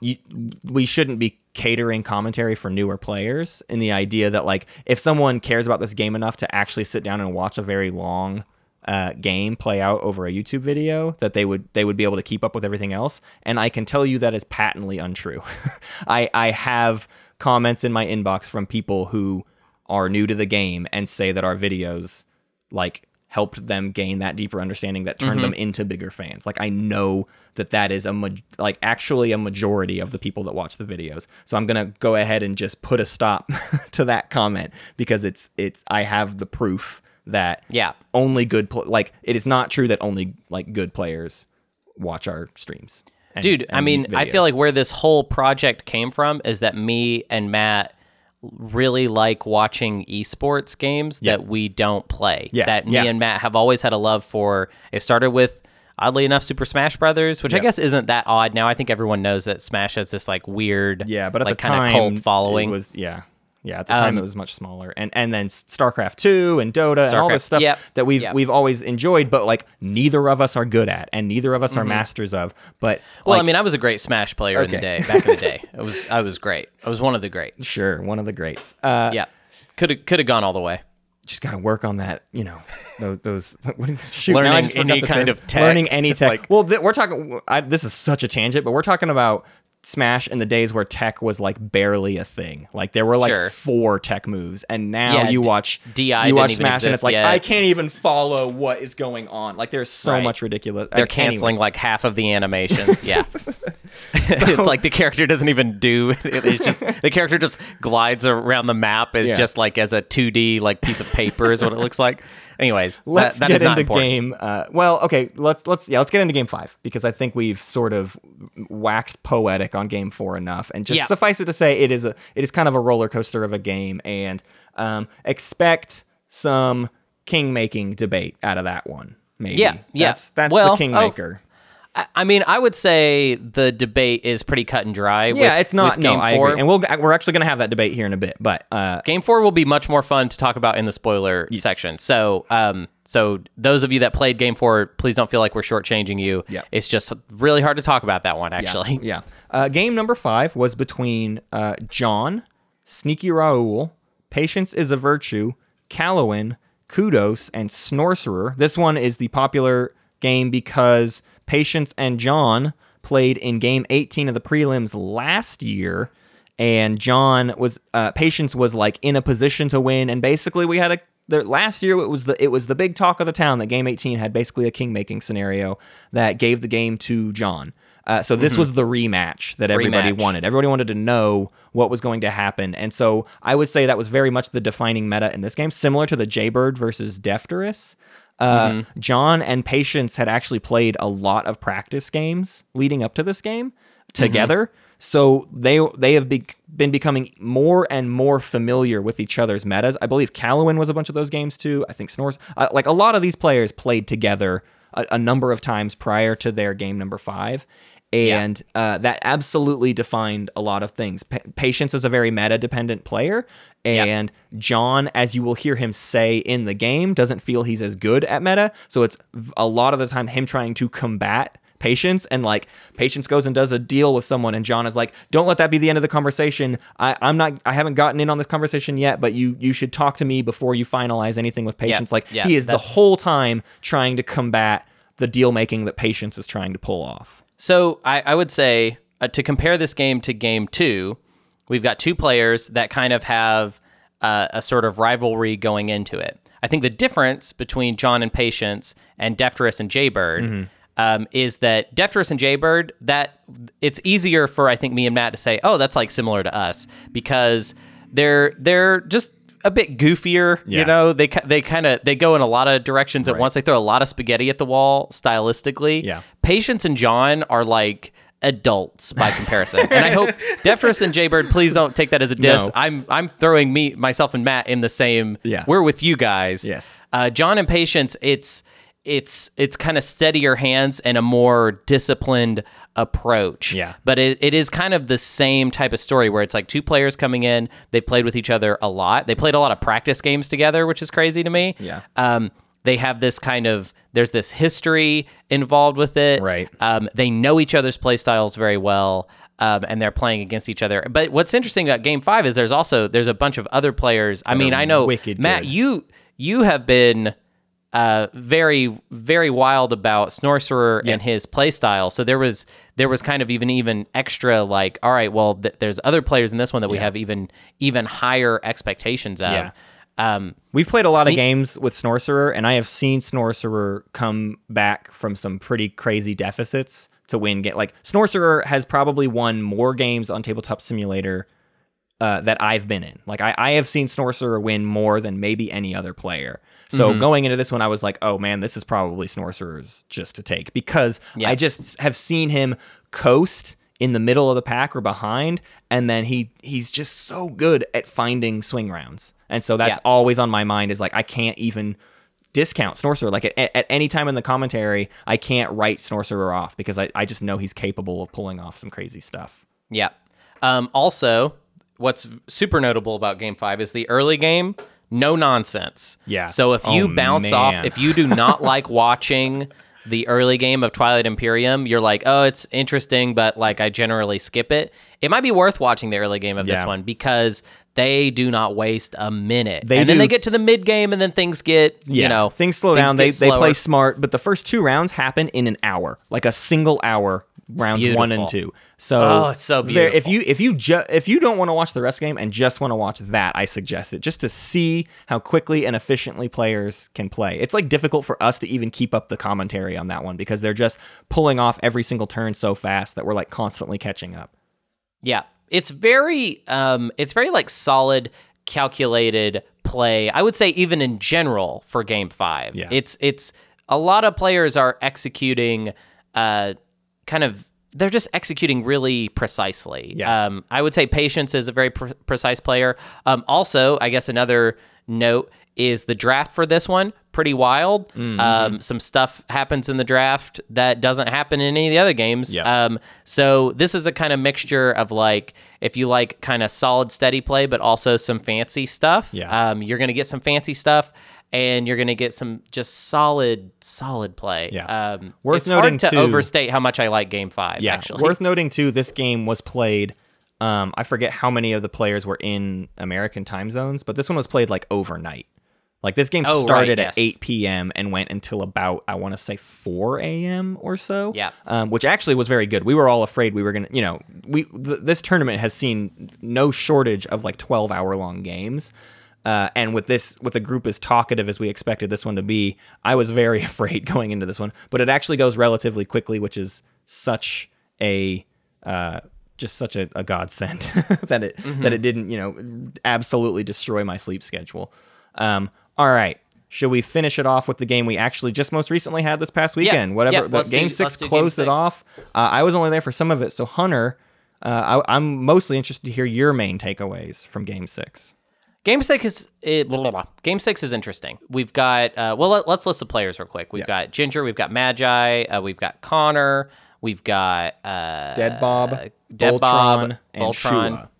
you, we shouldn't be catering commentary for newer players in the idea that like if someone cares about this game enough to actually sit down and watch a very long uh, game play out over a YouTube video that they would they would be able to keep up with everything else and I can tell you that is patently untrue. I I have comments in my inbox from people who are new to the game and say that our videos like helped them gain that deeper understanding that turned them mm-hmm. into bigger fans. Like I know that that is a ma- like actually a majority of the people that watch the videos. So I'm going to go ahead and just put a stop to that comment because it's it's I have the proof that Yeah. only good pl- like it is not true that only like good players watch our streams. and- Dude, I and mean, I feel like where this whole project came from is that me and Matt really like watching esports games that we don't play. Yeah, That me yeah. and Matt have always had a love for. It started with oddly enough Super Smash Brothers, which I guess isn't that odd now. I think everyone knows that Smash has this like weird Yeah, but at like the kind time, of cult following. It was yeah, yeah. At the time, Um, it was much smaller, and and then StarCraft two and Dota and all this stuff yep, that we've yep. we've always enjoyed, but like neither of us are good at, and neither of us are masters of. But Mm-hmm. well, like, I mean, I was a great Smash player in the day, back in the day. It was I was great. I was one of the greats. sure, one of the greats. Uh, Yeah. Could have could have gone all the way. just got to work on that. You know, those. those what, shoot, Learning any kind term. of tech. Learning any tech. Like- well, th- we're talking. I, this is such a tangent, but we're talking about Smash in the days where tech was like barely a thing. Like there were like Sure. four tech moves, and now Yeah, you D- watch DI you watch Smash, and it's like yet. I can't even follow what is going on. Like there's so Right. much ridiculous. They're canceling like half of the animations. Yeah. it's like the character doesn't even do it- it's just the character just glides around the map It's Yeah. just like as a 2D like piece of paper is what it looks like. Anyways, Let's that, that get is into important. game. Uh, well, okay, let's let's yeah, let's get into game five because I think we've sort of waxed poetic on game four enough, and just Yeah. suffice it to say, it is a it is kind of a roller coaster of a game, and um, expect some king making debate out of that one. Maybe. Yeah, yeah. That's that's Well, the king oh, maker. I, mean, I would say the debate is pretty cut and dry. yeah, with- it's not. No, game I four. agree, and we'll we're actually going to have that debate here in a bit, but uh, Game four will be much more fun to talk about in the spoiler section. So, um, so those of you that played game four, please don't feel like we're shortchanging you. Yeah. It's just really hard to talk about that one, Yeah, actually. Yeah. Uh, game number five was between uh, John, Sneaky Raoul, Patience is a Virtue, Callowin, Kudos, and Snorcerer. This one is the popular game because Patience and John played in game 18 of the prelims last year. And John was uh, Patience was like in a position to win, and basically we had a the, last year it was the it was the big talk of the town that game 18 had basically a king making scenario that gave the game to John. Uh, so this was the rematch that everybody Rematch. wanted. Everybody wanted to know what was going to happen, and so I would say that was very much the defining meta in this game, similar to the Jaybird versus Defterus. Uh, John and Patience had actually played a lot of practice games leading up to this game together. So they they have be, been becoming more and more familiar with each other's metas. I believe Callowin was a bunch of those games too. I think Snores, uh, like a lot of these players played together a, a number of times prior to their game number five. And uh, that absolutely defined a lot of things. Pa- Patience is a very meta dependent player, and John, as you will hear him say in the game, doesn't feel he's as good at meta. So it's a lot of the time him trying to combat patience and like patience goes and does a deal with someone and john is like don't let that be the end of the conversation. I, i'm not i haven't gotten in on this conversation yet but you you should talk to me before you finalize anything with patience. Like yeah, he is the whole time trying to combat the deal making that patience is trying to pull off So I, I would say uh, to compare this game to game two, we've got two players that kind of have uh, a sort of rivalry going into it. I think the difference between John and Patience and Defterus and Jaybird um, is that Defterus and Jaybird that it's easier for I think me and Matt to say, oh, that's like similar to us because they're they're just a bit goofier. Yeah. You know, they they kind of they go in a lot of directions at once. They throw a lot of spaghetti at the wall stylistically. Yeah. Patience and John are like adults by comparison. and I hope Defterus and Jaybird, please don't take that as a diss. No. I'm I'm throwing me myself and Matt in the same Yeah. we're with you guys. Yes. Uh, John and Patience, it's it's it's kind of steadier hands and a more disciplined approach. Yeah. But it, it is kind of the same type of story where it's like two players coming in, they played with each other a lot. They played a lot of practice games together, which is crazy to me. Yeah. Um, they have this kind of there's this history involved with it. Right. Um, they know each other's play styles very well. Um, and they're playing against each other. But what's interesting about Game Five is there's also there's a bunch of other players. I mean, I know Matt, good. you you have been uh, very very wild about Snorcerer and his playstyle. So there was there was kind of even even extra like, all right, well, th- there's other players in this one that we have even even higher expectations of. Yeah. Um, We've played a lot Sneak- of games with Snorcerer, and I have seen Snorcerer come back from some pretty crazy deficits to win. Get like Snorcerer has probably won more games on Tabletop Simulator uh, that I've been in. Like I, I have seen Snorcerer win more than maybe any other player. So Mm-hmm. going into this one, I was like, oh man, this is probably Snorcerer's just to take because Yeah. I just have seen him coast in the middle of the pack or behind, and then he he's just so good at finding swing rounds. And so that's Yeah. always on my mind is like I can't even discount Snorcerer. Like at, at any time in the commentary, I can't write Snorcerer off because I, I just know he's capable of pulling off some crazy stuff. Yeah. Um, also, what's super notable about Game Five is the early game, no nonsense. Yeah. So if you Oh, bounce off, if you do not like watching the early game of Twilight Imperium, you're like, oh, it's interesting, but like I generally skip it. It might be worth watching the early game of this one because they do not waste a minute. They and then they get to the mid game, and then things get you know things slow things down. They they play smart, but the first two rounds happen in an hour, like a single hour. Rounds one and two. So Oh, it's so ver- If you if you ju- if you don't want to watch the rest game and just want to watch that, I suggest it just to see how quickly and efficiently players can play. It's like difficult for us to even keep up the commentary on that one because they're just pulling off every single turn so fast that we're like constantly catching up. Yeah. It's very um it's very like solid calculated play. I would say even in general for game 5. Yeah. It's it's a lot of players are executing uh kind of they're just executing really precisely. Yeah. Um I would say patience is a very pre- precise player. Um also, I guess another note is the draft for this one pretty wild. Mm-hmm. Um, some stuff happens in the draft that doesn't happen in any of the other games. Yeah. Um, so this is a kind of mixture of like if you like kind of solid steady play, but also some fancy stuff. Yeah. Um, you're gonna get some fancy stuff, and you're gonna get some just solid solid play. Yeah. Um, Worth it's noting, hard to too- overstate how much I like Game Five. Yeah, actually. worth noting too. This game was played. Um, I forget how many of the players were in American time zones, but this one was played like overnight. Like this game Oh, right, started yes. at 8 p.m. and went until about I want to say 4 a.m. or so. Yeah. Um, which actually was very good. We were all afraid we were gonna, you know, we th- this tournament has seen no shortage of like 12 hour long games. Uh, and with this, with a group as talkative as we expected this one to be, I was very afraid going into this one. But it actually goes relatively quickly, which is such a uh, just such a, a godsend that it Mm-hmm. that it didn't, you know, absolutely destroy my sleep schedule. Um, all right. Should we finish it off with the game we actually just most recently had this past weekend? Whatever. yeah, the game do- six let's game closed it six. off. Uh, I was only there for some of it. So Hunter, uh, I, I'm mostly interested to hear your main takeaways from game six. Game six is it, blah, blah, blah. game six is interesting. We've got uh, well, let, us list the players real quick. We've got Ginger, we've got Magi, uh, we've got Connor, we've got uh, Dead Bob, Dead Voltron, Bob, and Voltron. Shua.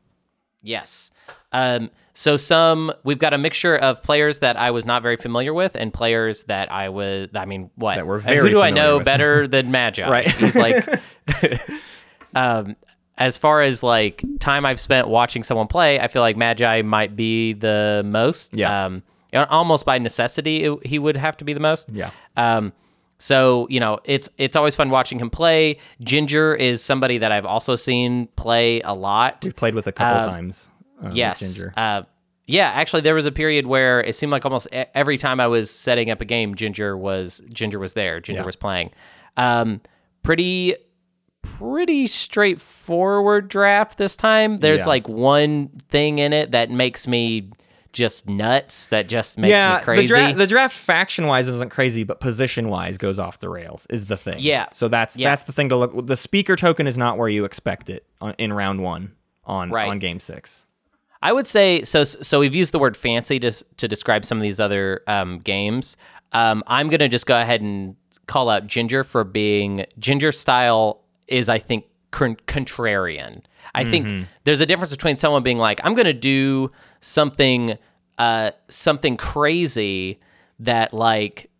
Yes. Um, so some we've got a mixture of players that I was not very familiar with and players that I was. I mean, what That we're very Who do I know better than Magi? Right. He's like. um, as far as like time I've spent watching someone play, I feel like Magi might be the most. Yeah. Um, almost by necessity, it, he would have to be the most. Yeah. Um, so you know, it's it's always fun watching him play. Ginger is somebody that I've also seen play a lot. We've played with a couple Um, times. uh, Yes. Ginger. Uh, yeah, actually, there was a period where it seemed like almost every time I was setting up a game, Ginger was Ginger was there. Ginger Yeah. was playing. Um, pretty, pretty straightforward draft this time. There's Yeah. like one thing in it that makes me just nuts. That just makes yeah, me crazy. the draft the draft faction wise isn't crazy, but position wise goes off the rails is the thing. Yeah. So that's Yeah. that's the thing to look. The speaker token is not where you expect it on, in round one on Right. on game six. I would say so. So we've used the word fancy to to describe some of these other um, games. Um, I'm gonna just go ahead and call out Ginger for being Ginger style is I think con- contrarian. I Mm-hmm. think there's a difference between someone being like I'm gonna do something uh, something crazy that like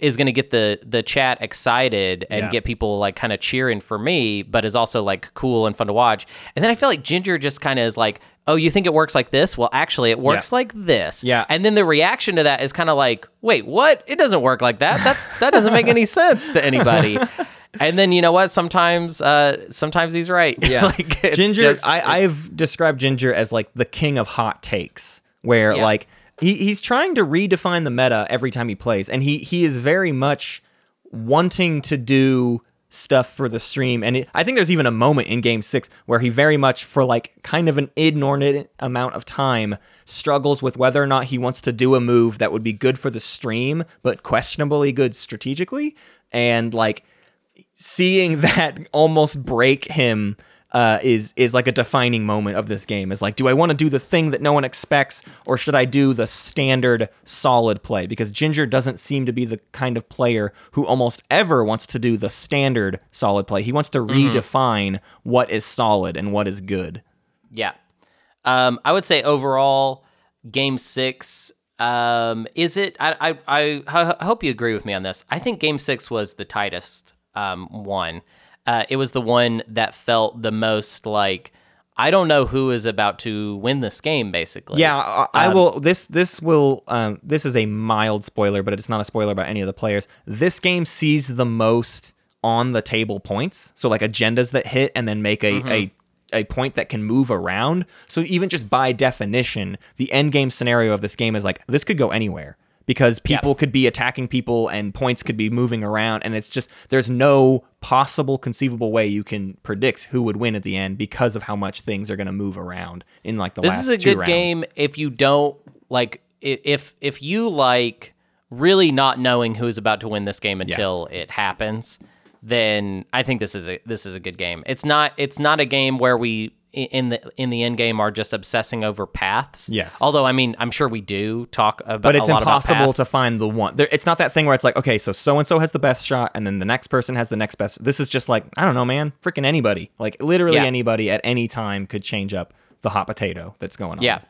is going to get the the chat excited and Yeah. get people like kind of cheering for me but is also like cool and fun to watch and then i feel like ginger just kind of is like oh you think it works like this well actually it works like this Yeah. and then the reaction to that is kind of like wait what it doesn't work like that that's that doesn't make any sense to anybody and then you know what sometimes uh sometimes he's right Yeah. like Ginger, just- I, I've described Ginger as like the king of hot takes, where Yeah. like he, he's trying to redefine the meta every time he plays, and he he is very much wanting to do stuff for the stream. And it, I think there's even a moment in Game Six where he very much, for like kind of an inordinate amount of time, struggles with whether or not he wants to do a move that would be good for the stream, but questionably good strategically, and like seeing that almost break him uh, is is like a defining moment of this game. Is like, do I want to do the thing that no one expects, or should I do the standard solid play? Because Ginger doesn't seem to be the kind of player who almost ever wants to do the standard solid play. He wants to redefine what is solid and what is good. Yeah. Um, I would say overall, game six. Um, is it? I, I I I hope you agree with me on this. I think game six was the tightest um, one. Uh, it was the one that felt the most like I don't know who is about to win this game. Basically, Yeah, I, I will. This this will. Um, this is a mild spoiler, but it's not a spoiler about any of the players. This game sees the most on the table points, so like agendas that hit and then make a a a point that can move around. So even just by definition, the end game scenario of this game is like this could go anywhere because people could be attacking people and points could be moving around and it's just there's no possible conceivable way you can predict who would win at the end because of how much things are going to move around in like the this last is a good rounds. game if you don't like if if you like really not knowing who's about to win this game until it happens then i think this is a this is a good game. It's not it's not a game where we in the in the end game are just obsessing over paths Yes. although i mean i'm sure we do talk about but it's a lot about impossible to find the one. There, it's not that thing where it's like, okay, so so and so has the best shot, and then the next person has the next best. This is just like, I don't know, man, freaking anybody, like literally Yeah. anybody at any time could change up the hot potato that's going on. Yeah.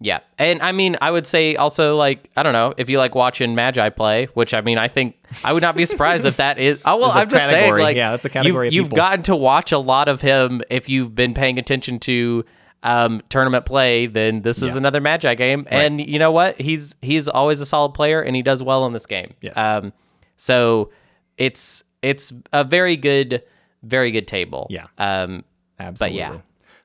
Yeah. And I mean, I would say also like, I don't know, if you like watching Magi play, which I mean, I think I would not be surprised if that is Oh well, I'm just saying like Yeah, that's a category You've, you've gotten to watch a lot of him if you've been paying attention to um, tournament play, then this is Yeah. another Magi game. And you know what? He's he's always a solid player and he does well in this game. Yes. Um so it's it's a very good very good table. Yeah. Um absolutely. yeah.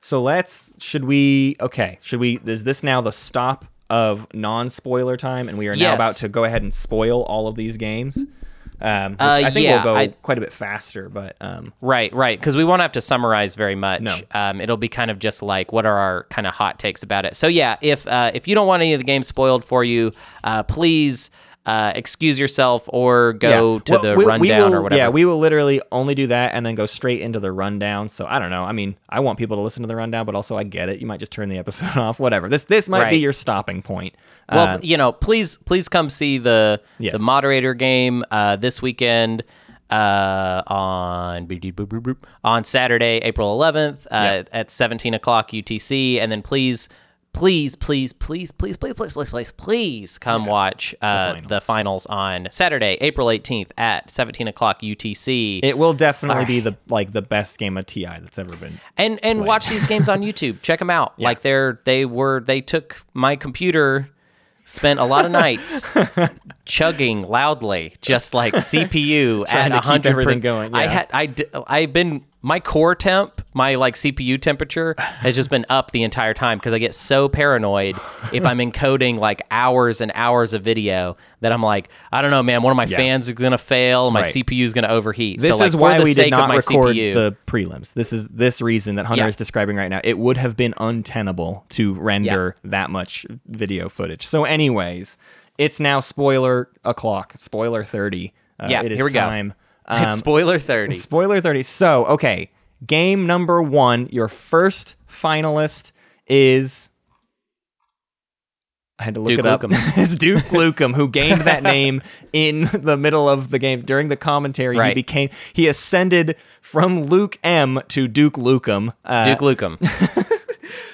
So let's. Should we? Okay. Should we? Is this now the stop of non-spoiler time, and we are now Yes. about to go ahead and spoil all of these games? Um, which Uh, I think yeah, we'll go I- quite a bit faster, but um, Right, right. Because we won't have to summarize very much. No. Um, it'll be kind of just like what are our kind of hot takes about it. So yeah, if uh, if you don't want any of the games spoiled for you, uh, please uh, excuse yourself or go Yeah. to Well, the we- we rundown will- or whatever. Yeah, we will literally only do that and then go straight into the rundown. So I don't know. I mean, I want people to listen to the rundown, but also I get it. You might just turn the episode off. Whatever. This this might be your stopping point. well, Uh, you know, please please come see the Yes. the moderator game uh, this weekend. Uh, on on Saturday, April 11th, uh, Yep. at 17 o'clock UTC, and then please, please, please, please, please, please, please, please, please, please come watch uh, the, finals. on Saturday, April 18th at 17 o'clock UTC, it will definitely be the like the best game of TI that's ever been. and and watch these games on YouTube. Check them out. Like they're they were they took my computer, spent a lot of nights chugging loudly, just like CPU at hundred everything going, I yeah. had I d- I've been my core temp, my like CPU temperature has just been up the entire time because I get so paranoid if I'm encoding like hours and hours of video that I'm like, I don't know, man, one of my fans is gonna fail, my Right. CPU is gonna overheat. This so, is why we did not my record CPU, the prelims. This is this reason that Hunter Yeah. is describing right now. It would have been untenable to render that much video footage. So, anyways, it's now spoiler o'clock. Spoiler thirty. Uh, Yeah, it is here we go. time. it's Um, spoiler thirty. Spoiler 30. So, okay. Game number one, your first finalist is I had to look Duke it up. It's Duke Lukem who gained that name in the middle of the game during the commentary. He became he ascended from Luke M to Duke Lukem. Uh, Duke Lukem.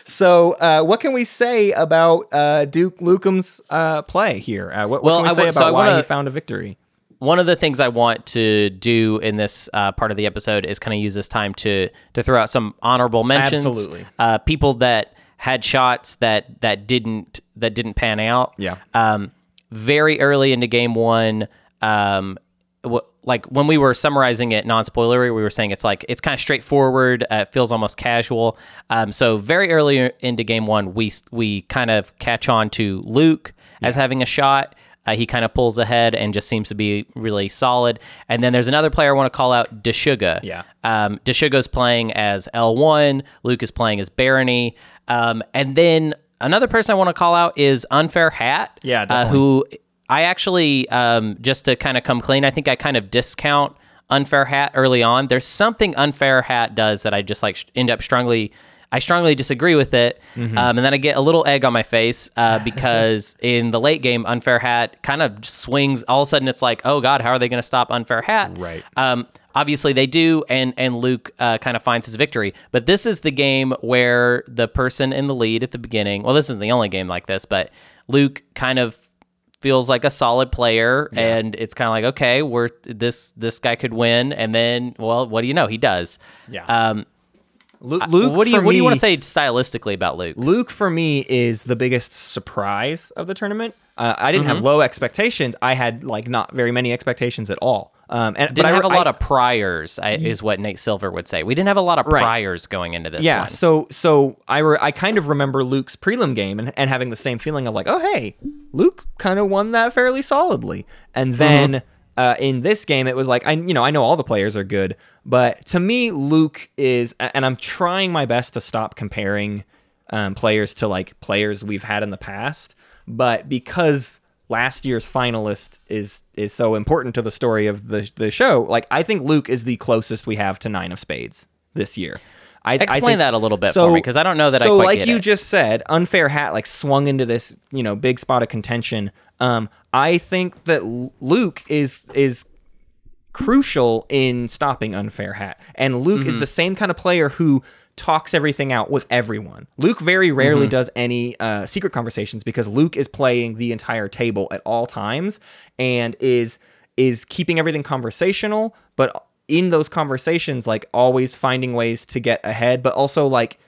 So, uh, what can we say about uh, Duke Lukem's uh, play here? Uh, what, what Well, can we say about so why wanna- he found a victory? One of the things I want to do in this uh, part of the episode is kind of use this time to to throw out some honorable mentions. Absolutely. uh, people that had shots that that didn't that didn't pan out. Yeah. Um, very early into game one, um, w- like when we were summarizing it non-spoilery, we were saying it's like it's kind of straightforward. Uh, it feels almost casual. Um, so very early into game one, we we kind of catch on to Luke as having a shot. Uh, he kind of pulls ahead and just seems to be really solid. And then there's another player I want to call out, Deshuga. Yeah. Um, Deshuga's playing as L1. Luke is playing as Barony. Um, and then another person I want to call out is Unfair Hat. Yeah, uh, who I actually, um, just to kind of come clean, I think I kind of discount Unfair Hat early on. There's something Unfair Hat does that I just like end up strongly. I strongly disagree with it, Mm-hmm. um, and then I get a little egg on my face uh, because in the late game, Unfair Hat kind of swings. All of a sudden, it's like, oh god, how are they going to stop Unfair Hat? Right. Um, obviously they do, and and Luke uh, kind of finds his victory. But this is the game where the person in the lead at the beginning. Well, this isn't the only game like this, but Luke kind of feels like a solid player, and it's kind of like, okay, we're this this guy could win, and then well, what do you know? He does. Yeah. Um, Lu- Luke, what do you for what do you want to say stylistically about Luke? Luke for me is the biggest surprise of the tournament. Uh, I didn't Mm-hmm. have low expectations. I had like not very many expectations at all. Um, and Didn't but I have a I- lot of priors, I, is what Nate Silver would say. We didn't have a lot of Right. priors going into this yeah. one. So so I re- I kind of remember Luke's prelim game and, and having the same feeling of like, oh hey, Luke kind of won that fairly solidly. And then uh, in this game, it was like I you know I know all the players are good, but to me Luke is, and I'm trying my best to stop comparing um, players to like players we've had in the past, but because last year's finalist is is so important to the story of the the show, like I think Luke is the closest we have to nine of spades this year. I, I Explain think- that a little bit so, for me, 'cause I don't know that I so like you it. just said, unfair hat like swung into this you know big spot of contention. Um, I think that Luke is is crucial in stopping unfair hat, and Luke Mm-hmm. is the same kind of player who talks everything out with everyone. Luke very rarely Mm-hmm. does any uh, secret conversations because Luke is playing the entire table at all times and is is keeping everything conversational, but in those conversations, like always finding ways to get ahead, but also like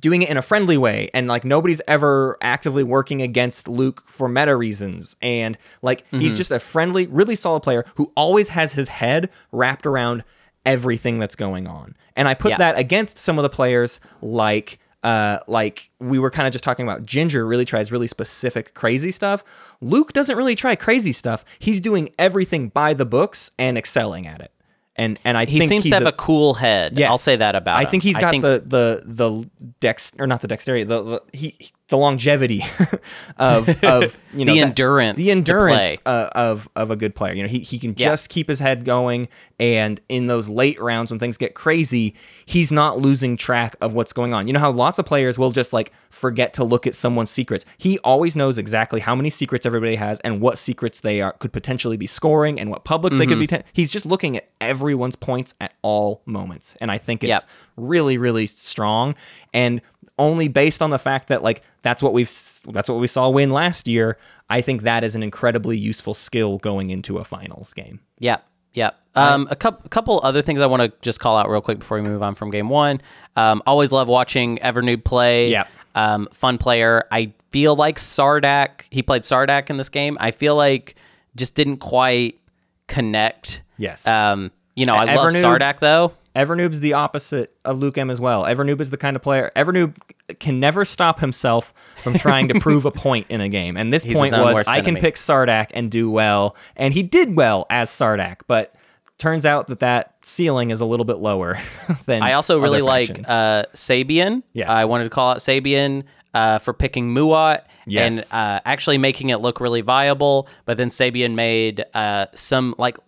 doing it in a friendly way and like nobody's ever actively working against Luke for meta reasons and like Mm-hmm. he's just a friendly really solid player who always has his head wrapped around everything that's going on and I put Yeah. that against some of the players like uh like we were kind of just talking about Ginger really tries really specific crazy stuff Luke doesn't really try crazy stuff he's doing everything by the books and excelling at it and and I He seems to have a, cool head. Yes. I'll say that about I him. I think he's got think- the the the dex or not the dexterity, the, the he the longevity of of you know The that- endurance the endurance uh, of of a good player. You know, he he can Yeah. just keep his head going, and in those late rounds when things get crazy, he's not losing track of what's going on. You know how lots of players will just like forget to look at someone's secrets. He always knows exactly how many secrets everybody has and what secrets they are could potentially be scoring and what publics they could Mm-hmm. be. Te- he's just looking at everyone's points at all moments, and I think it's Yep. really really strong and only based on the fact that like that's what we've that's what we saw win last year i think that is an incredibly useful skill going into a finals game Yep. Yep. Um, a couple, couple other things I want to just call out real quick before we move on from game one. Um, always love watching Evernoob play. Yep. Um, fun player. I feel like Sardakk. He played Sardakk in this game. I feel like just didn't quite connect. Yes. Um, you know, I love Sardakk though. Evernoob's the opposite of luke m as well evernoob is the kind of player evernoob can never stop himself from trying to prove a point in a game and this He's point was i can pick sardakk and do well and he did well as sardakk but turns out that that ceiling is a little bit lower than I also really like uh, Sabian. Yes. I wanted to call out Sabian uh, for picking Muaat Yes. and uh, actually making it look really viable. But then Sabian made uh, some like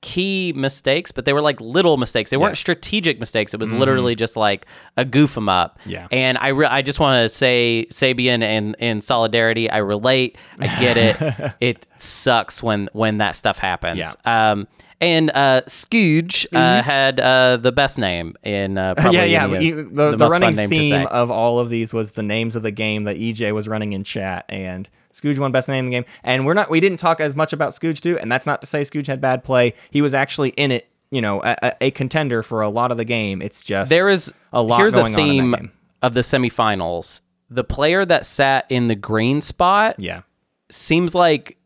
key mistakes, but they were like little mistakes. They weren't strategic mistakes. It was literally just like a goof 'em up. Yeah. And I, re- I just want to say Sabian and in solidarity, I relate. I get it. it sucks when when that stuff happens. Yeah. Um. And uh, Scooge, uh, had uh, the best name in uh, probably yeah, yeah. any you- the, the, running theme of all of these was the names of the game that EJ was running in chat, and Scooge won best name in the game. And we're not, we didn't talk as much about Scooge too, and that's not to say Scooge had bad play. He was actually in it, you know, a, a- contender for a lot of the game. It's just There is a lot here's going a on in that theme game. of the semifinals. The player that sat in the green spot yeah, seems like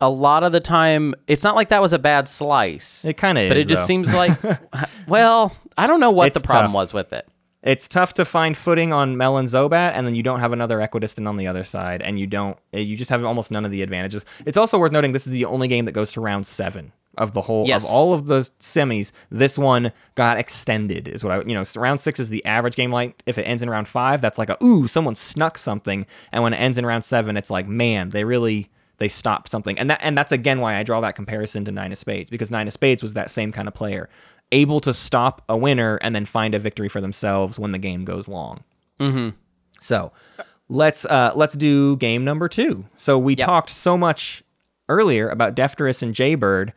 a lot of the time it's not like that was a bad slice. it kind of is. but it just though. seems like well, I don't know what It's the problem tough. was with it. it's tough to find footing on Mellon Zohbat, and then you don't have another Equidistant on the other side, and you don't, eh, you just have almost none of the advantages. It's also worth noting this is the only game that goes to round seven of the whole Yes. of all of the semis. This one got extended, is what I, you know, round six is the average game length. If it ends in round five, that's like a ooh, someone snuck something, and when it ends in round seven, it's like man, they really they stopped something, and that and that's again why I draw that comparison to Nine of Spades because Nine of Spades was that same kind of player, able to stop a winner and then find a victory for themselves when the game goes long. Mm-hmm. So let's uh, let's do game number two. So we talked so much earlier about Defterus and Jaybird,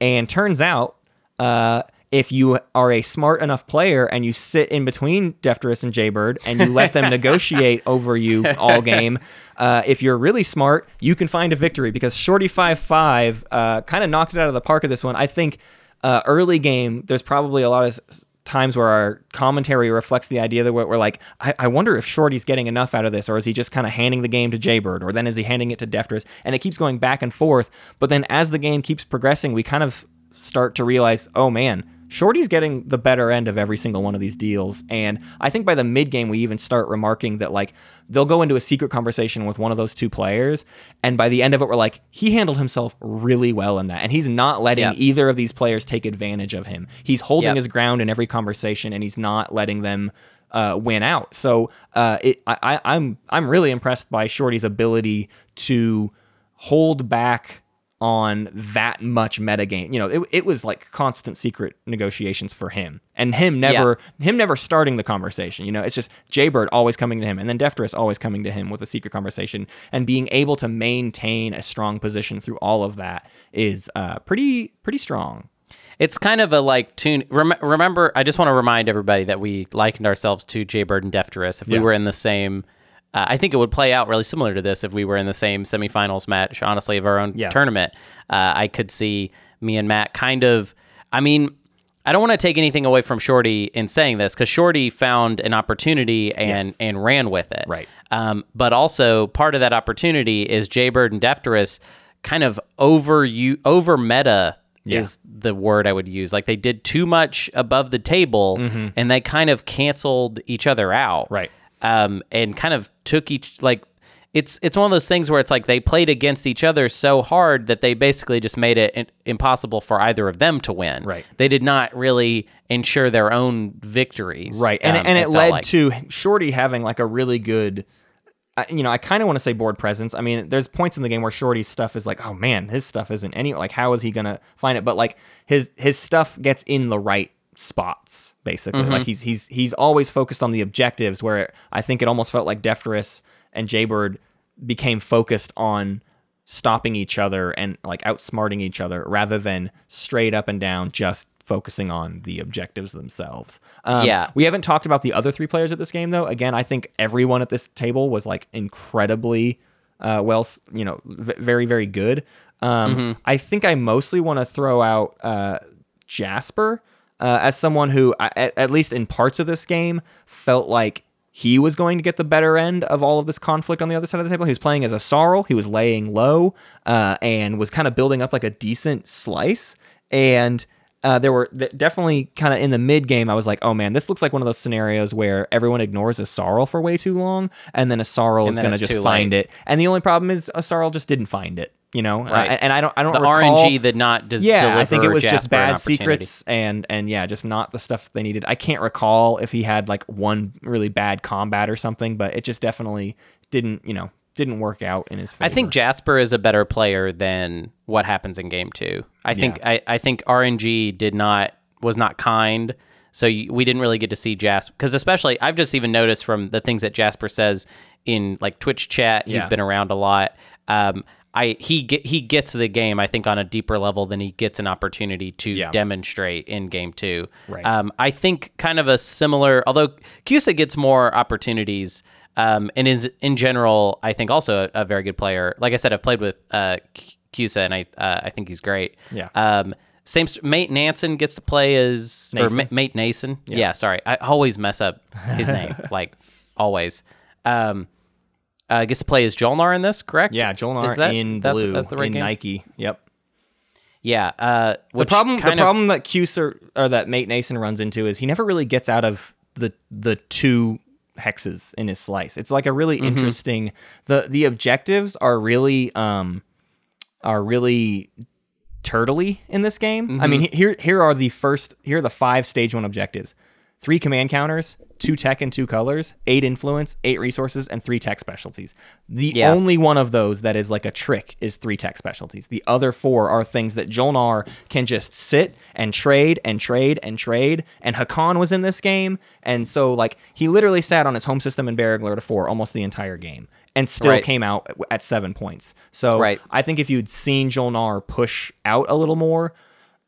and turns out uh, if you are a smart enough player and you sit in between Defterus and Jaybird and you let them negotiate over you all game, uh, if you're really smart, you can find a victory because Shorty Five Five uh, kind of knocked it out of the park of this one. I think uh, early game, there's probably a lot of times where our commentary reflects the idea that we're, like, I, I wonder if Shorty's getting enough out of this, or is he just kind of handing the game to Jaybird, or then is he handing it to Defterus? And it keeps going back and forth. But then as the game keeps progressing, we kind of start to realize, oh man, Shorty's getting the better end of every single one of these deals. And I think by the mid game, we even start remarking that like they'll go into a secret conversation with one of those two players. And by the end of it, we're like, he handled himself really well in that. And he's not letting Yep. either of these players take advantage of him. He's holding Yep. his ground in every conversation and he's not letting them uh, win out. So uh, it, I, I, I'm I'm really impressed by Shorty's ability to hold back on that much metagame. You know, it, it was like constant secret negotiations for him. And him never him never starting the conversation. You know, it's just Jaybird always coming to him and then Defterus always coming to him with a secret conversation and being able to maintain a strong position through all of that is uh, pretty pretty strong. It's kind of a like tune. Rem- remember, I just want to remind everybody that we likened ourselves to Jaybird and Defterus. If we were in the same, uh, I think it would play out really similar to this if we were in the same semifinals match, honestly, of our own Yeah. tournament. Uh, I could see me and Matt kind of. I mean, I don't want to take anything away from Shorty in saying this because Shorty found an opportunity and Yes. and ran with it. Right. Um, but also part of that opportunity is Jaybird and Defterus kind of over you over meta Yeah. is the word I would use. Like they did too much above the table and they kind of canceled each other out. Right. Um, and kind of took each like it's it's one of those things where it's like they played against each other so hard that they basically just made it impossible for either of them to win. Right. They did not really ensure their own victories. Right. And, um, and it felt led like. to Shorty having like a really good I, you know, I kind of want to say board presence. I mean, there's points in the game where Shorty's stuff is like, oh man, his stuff isn't any like, how is he gonna find it? But like his his stuff gets in the right spots, basically. Mm-hmm. Like he's he's he's always focused on the objectives. Where I think it almost felt like Defterus and Jaybird became focused on stopping each other and like outsmarting each other rather than straight up and down just focusing on the objectives themselves. Um, Yeah. We haven't talked about the other three players at this game though. Again, I think everyone at this table was like incredibly uh, well, you know, v- very very good. Um, Mm-hmm. I think I mostly want to throw out uh, Jasper uh, as someone who, at, at least in parts of this game, felt like he was going to get the better end of all of this conflict on the other side of the table. He was playing as a Sorrel. He was laying low uh, and was kind of building up like a decent slice. And uh, there were definitely kind of in the mid game, I was like, oh man, this looks like one of those scenarios where everyone ignores a Sorrel for way too long, and then a Sorrel is going to just find late. it. And the only problem is a Sorrel just didn't find it. You know, Right. And I don't, I don't the recall, RNG did not des- yeah, I think it was just bad secrets and and yeah, just not the stuff they needed. I can't recall if he had like one really bad combat or something, but it just definitely didn't, you know, didn't work out in his favor. I think Jasper is a better player than what happens in game two. I think I, I think RNG did not was not kind, so you, we didn't really get to see Jasper because especially I've just even noticed from the things that Jasper says in like Twitch chat. He's Yeah. been around a lot. Um, I he get, he gets the game I think on a deeper level than he gets an opportunity to Yeah. demonstrate in game two. Right. Um, I think kind of a similar, although Cusa gets more opportunities. Um, and is in general, I think also a, a very good player. Like I said, I've played with uh, Cusa, and I uh, I think he's great. Yeah. Um, same st- mate Nansen gets to play as or Nason. Ma- mate Nason. Yeah. Sorry, I always mess up his name. like always. Um, uh, gets to play as Jolnar in this, correct? yeah, Jolnar Is that- in that- blue that's the right in game? Nike. Yep. Yeah. Uh, The problem, the of- problem that Cuser or that Mate Nason runs into is he never really gets out of the the two hexes in his slice. It's like a really Mm-hmm. interesting. the The objectives are really um are really turtly in this game. I Mm-hmm. mean, here here are the first here are the five stage one objectives: three command counters, two tech and two colors, eight influence, eight resources, and three tech specialties. The Yeah. only one of those that is like a trick is three tech specialties. The other four are things that Jolnar can just sit and trade and trade and trade. And Hacan was in this game, and so like he literally sat on his home system in Barragler to four almost the entire game. And still Right. came out at seven points. So Right. I think if you'd seen Jolnar push out a little more,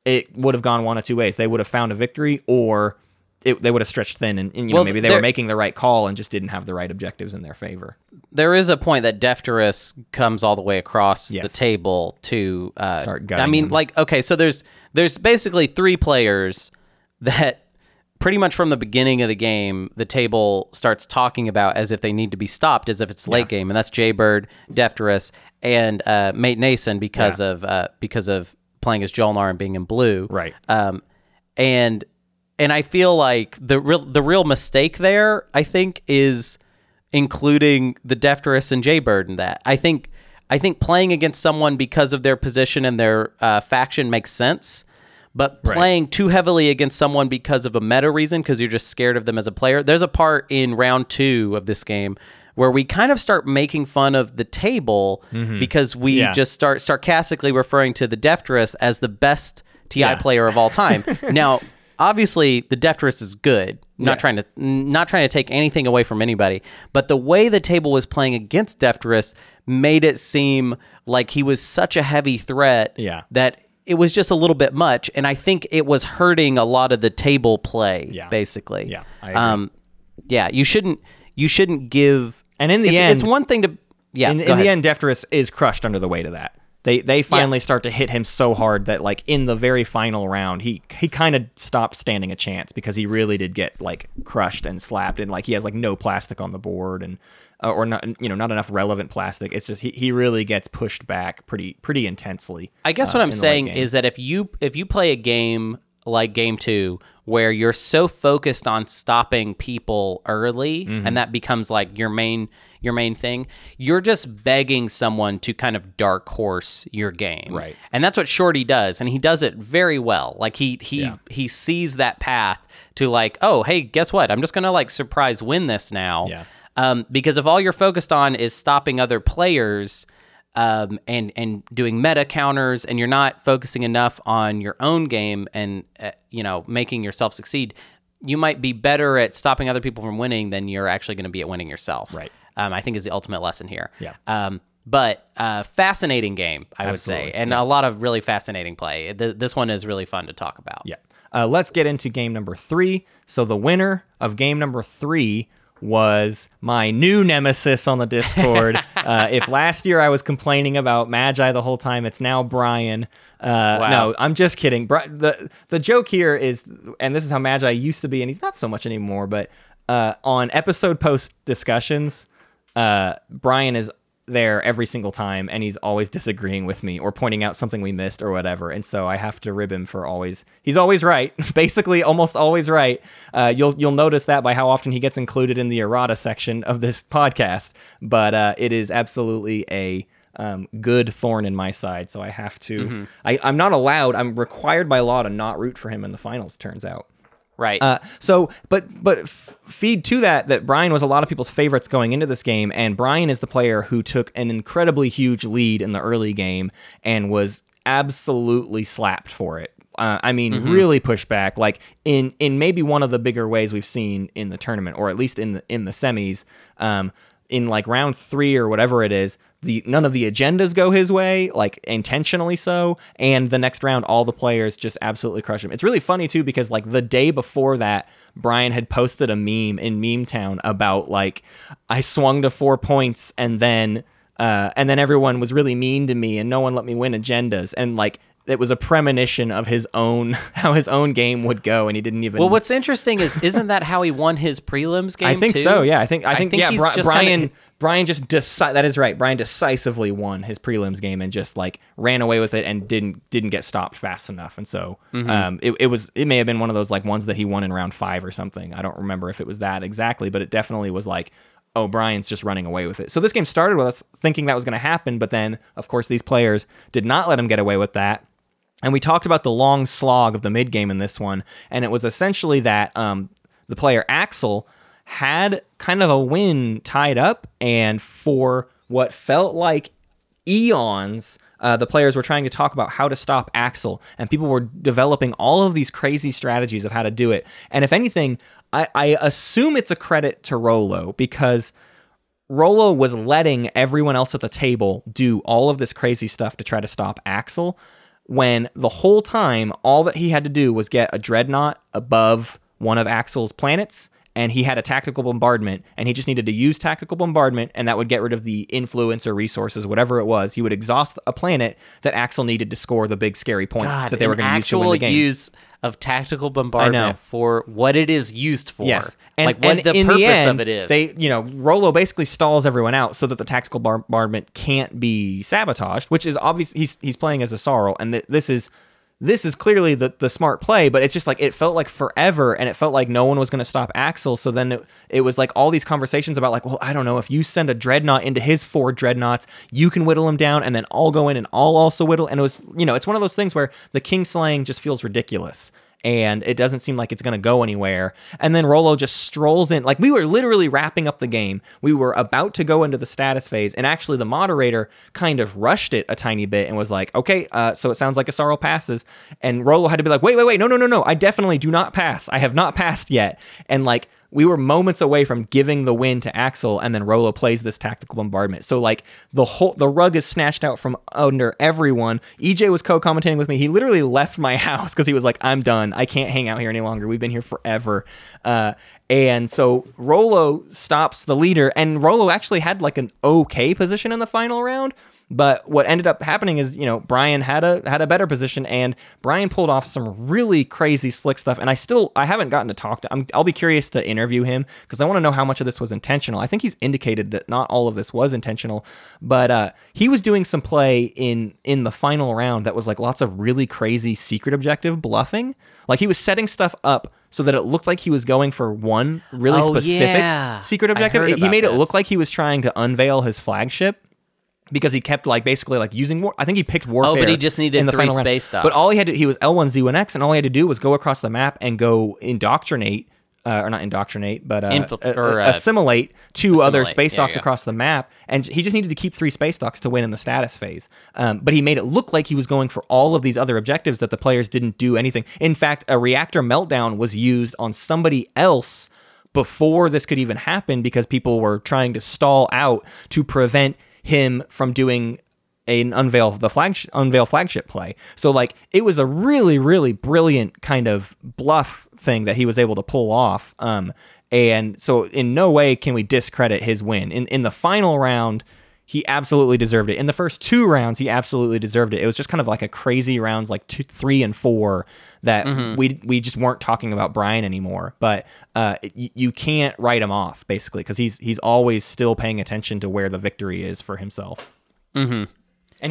it would have gone one of two ways. They would have found a victory, or it, they would have stretched thin, and, and, you Well, know maybe they there- were making the right call and just didn't have the right objectives in their favor. there is a point that Defterus comes all the way across the table to uh, Start I mean, him. like okay, so there's there's basically three players that pretty much from the beginning of the game, the table starts talking about as if they need to be stopped, as if it's late game, and that's Jaybird, Defterus, and uh, Mate Nason because Yeah. of uh, because of playing as Jolnar and being in blue, Right. um, and and I feel like the real the real mistake there, I think, is including the Defterus and Jaybird in that. I think I think playing against someone because of their position and their uh, faction makes sense, but playing too heavily against someone because of a meta reason, because you're just scared of them as a player. There's a part in round two of this game where we kind of start making fun of the table because we Mm-hmm. Yeah. just start sarcastically referring to the Defterus as the best TI Yeah. player of all time. now, obviously, the Defterus is good. Not Yes. trying to not trying to take anything away from anybody, but the way the table was playing against Defterus made it seem like he was such a heavy threat Yeah. that it was just a little bit much, and I think it was hurting a lot of the table play. Yeah. basically. Yeah, I agree. Um, yeah. You shouldn't. You shouldn't give. And in the it's, end- it's one thing to. Yeah. in, in the end, Defterus is crushed under the weight of that. They they finally start to hit him so hard that like in the very final round, he he kind of stopped standing a chance because he really did get like crushed and slapped and like he has like no plastic on the board and uh, or not you know not enough relevant plastic. It's just he, he really gets pushed back pretty pretty intensely. I guess uh, what I'm in the late saying is that if you if you play a game like game two where you're so focused on stopping people early Mm-hmm. and that becomes like your main your main thing, you're just begging someone to kind of dark horse your game. Right. And that's what Shorty does, and he does it very well. Like he he Yeah. he sees that path to like, oh hey, guess what? I'm just gonna like surprise win this now. Yeah. Um, because if all you're focused on is stopping other players um, and and doing meta counters, and you're not focusing enough on your own game and uh, you know making yourself succeed, you might be better at stopping other people from winning than you're actually going to be at winning yourself. Right. Um, I think is the ultimate lesson here. Yeah. Um, but uh, fascinating game, I would say, Absolutely, and a lot of really fascinating play. Th- this one is really fun to talk about. Yeah. Uh, let's get into game number three. So the winner of game number three was my new nemesis on the Discord. uh, if last year I was complaining about Magi the whole time, it's now Brian. Uh, Wow. No, I'm just kidding. Bri- the The joke here is, and this is how Magi used to be, and he's not so much anymore. But uh, on episode post discussions, uh, Brian is there every single time and he's always disagreeing with me or pointing out something we missed or whatever and so i have to rib him for always he's always right basically almost always right. Uh, you'll you'll notice that by how often he gets included in the errata section of this podcast but uh, it is absolutely a um, good thorn in my side so i have to I, i'm not allowed i'm required by law to not root for him in the finals turns out Right. Uh, so, but but f- feed to that that Brian was a lot of people's favorites going into this game, and Brian is the player who took an incredibly huge lead in the early game and was absolutely slapped for it. Uh, I mean, really pushed back, like in in maybe one of the bigger ways we've seen in the tournament, or at least in the in the semis. Um, in like round three or whatever it is, the none of the agendas go his way, like intentionally so, and the next round all the players just absolutely crush him. It's really funny too because like the day before that, Brian had posted a meme in Meme Town about like I swung to four points and then uh, and then everyone was really mean to me and no one let me win agendas and like it was a premonition of his own how his own game would go and he didn't even well, what's interesting is isn't that how he won his prelims game? I think too? so. Yeah, I think I think, yeah. Bri- Brian kinda- Brian just deci- that is right. Brian decisively won his prelims game and just like ran away with it and didn't didn't get stopped fast enough. And so Mm-hmm. um, it, it was it may have been one of those like ones that he won in round five or something. I don't remember if it was that exactly, but it definitely was like. Oh, Brian's just running away with it. So this game started with us thinking that was going to happen, but then, of course, these players did not let him get away with that. And we talked about the long slog of the mid game in this one, and it was essentially that um, the player Axel had kind of a win tied up, and for what felt like eons, uh, the players were trying to talk about how to stop Axel, and people were developing all of these crazy strategies of how to do it. And if anything, I, I assume it's a credit to Rolo because Rolo was letting everyone else at the table do all of this crazy stuff to try to stop Axel when the whole time all that he had to do was get a dreadnought above one of Axel's planets and he had a tactical bombardment and he just needed to use tactical bombardment and that would get rid of the influence or resources whatever it was he would exhaust a planet that Axel needed to score the big scary points God, that they were going to use to win the game use of tactical bombardment for what it is used for. Yes, and like what and the in purpose the end, of it is. They, you know, Rolo basically stalls everyone out so that the tactical bombardment can't be sabotaged, which is obvious. He's he's playing as a Sorrel, and th- this is this is clearly the the smart play. But it's just like it felt like forever, and it felt like no one was going to stop Axel. So then it, it was like all these conversations about like, well, I don't know if you send a dreadnought into his four dreadnoughts, you can whittle him down, and then I'll go in and I'll also whittle. And it was, you know, it's one of those things where the king slaying just feels ridiculous and it doesn't seem like it's going to go anywhere. And then Rolo just strolls in. Like we were literally wrapping up the game. We were about to go into the status phase, and actually the moderator kind of rushed it a tiny bit and was like, "Okay, uh, so it sounds like a sorrow passes." And Rolo had to be like, "Wait, wait, wait, no, no, no, no! I definitely do not pass. I have not passed yet." And like we were moments away from giving the win to Axel, and then Rolo plays this tactical bombardment. So like the whole the rug is snatched out from under everyone. EJ was co-commentating with me. He literally left my house because he was like, "I'm done. I can't hang out here any longer. We've been here forever." Uh, and so Rolo stops the leader, and Rolo actually had like an okay position in the final round. But what ended up happening is, you know, Brian had a had a better position, and Brian pulled off some really crazy slick stuff. And I still I haven't gotten to talk to. I'm, I'll be curious to interview him because I want to know how much of this was intentional. I think he's indicated that not all of this was intentional, but uh, he was doing some play in in the final round that was like lots of really crazy secret objective bluffing. Like he was setting stuff up so that it looked like he was going for one really Oh, specific yeah. secret objective. He made it look like he was trying to unveil his flagship because he kept like basically like using war. I think he picked warfare. Oh, but he just needed in the three final round. space stops. But all he had to he was L1Z1X, and all he had to do was go across the map and go indoctrinate. Uh, or not indoctrinate, but uh, or, uh, assimilate two other space There docks across the map, and he just needed to keep three space docks to win in the status phase. Um, but he made it look like he was going for all of these other objectives that the players didn't do anything. In fact, a reactor meltdown was used on somebody else before this could even happen because people were trying to stall out to prevent him from doing an unveil the flag unveil flagship play. So like it was a really really brilliant kind of bluff thing that he was able to pull off. Um, and so in no way can we discredit his win in in the final round. He absolutely deserved it. In the first two rounds, he absolutely deserved it. It was just kind of like a crazy rounds, like two, three, and four, that we we just weren't talking about Brian anymore. But uh, y- you can't write him off basically because he's he's always still paying attention to where the victory is for himself. and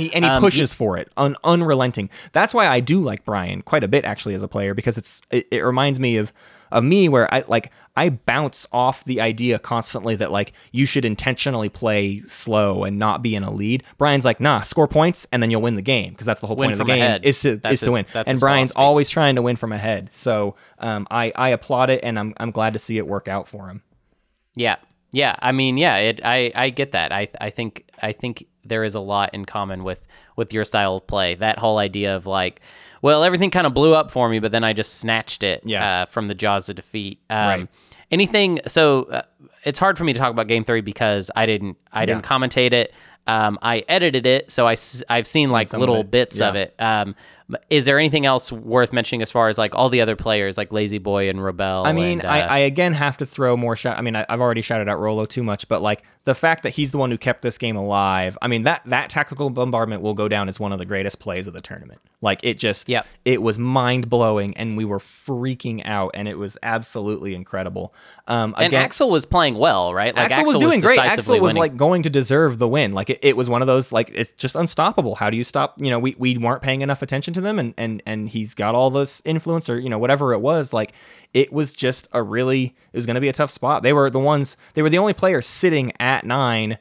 he and he Um, pushes for it, un, unrelenting. That's why I do like Brian quite a bit actually as a player because it's it, it reminds me of of me where I like I bounce off the idea constantly that like you should intentionally play slow and not be in a lead. Brian's like, nah, score points and then you'll win the game because that's the whole Win point of the game ahead. is to That's is to win. And Brian's philosophy. always trying to win from ahead. So um, I I applaud it and I'm I'm glad to see it work out for him. Yeah. Yeah. I mean, yeah, it I, I get that. I I think I think there is a lot in common with with your style of play. That whole idea of like, well, everything kind of blew up for me, but then I just snatched it Yeah. uh, from the jaws of defeat. Um, Right. Anything so uh, it's hard for me to talk about game 3 because I didn't I didn't commentate it. Um, I edited it, so I I've seen like some of little it. bits of Yeah. it. Um, is there anything else worth mentioning as far as like all the other players like Lazy Boy and Rebel? I mean, and, I, uh, I again have to throw more shout. I mean, I, I've already shouted out Rolo too much, but like the fact that he's the one who kept this game alive. I mean, that that tactical bombardment will go down as one of the greatest plays of the tournament. Like it just, Yep. it was mind blowing, and we were freaking out, and it was absolutely incredible. Um, and again, Axel was playing well, right? Like Axel, was doing great. Axel was winning. like going to deserve the win. Like it, it was one of those like it's just unstoppable. How do you stop? You know, we, we weren't paying enough attention to them, and and and he's got all this influence or you know whatever it was. Like it was just a really it was going to be a tough spot. They were the ones. They were the only players sitting at nine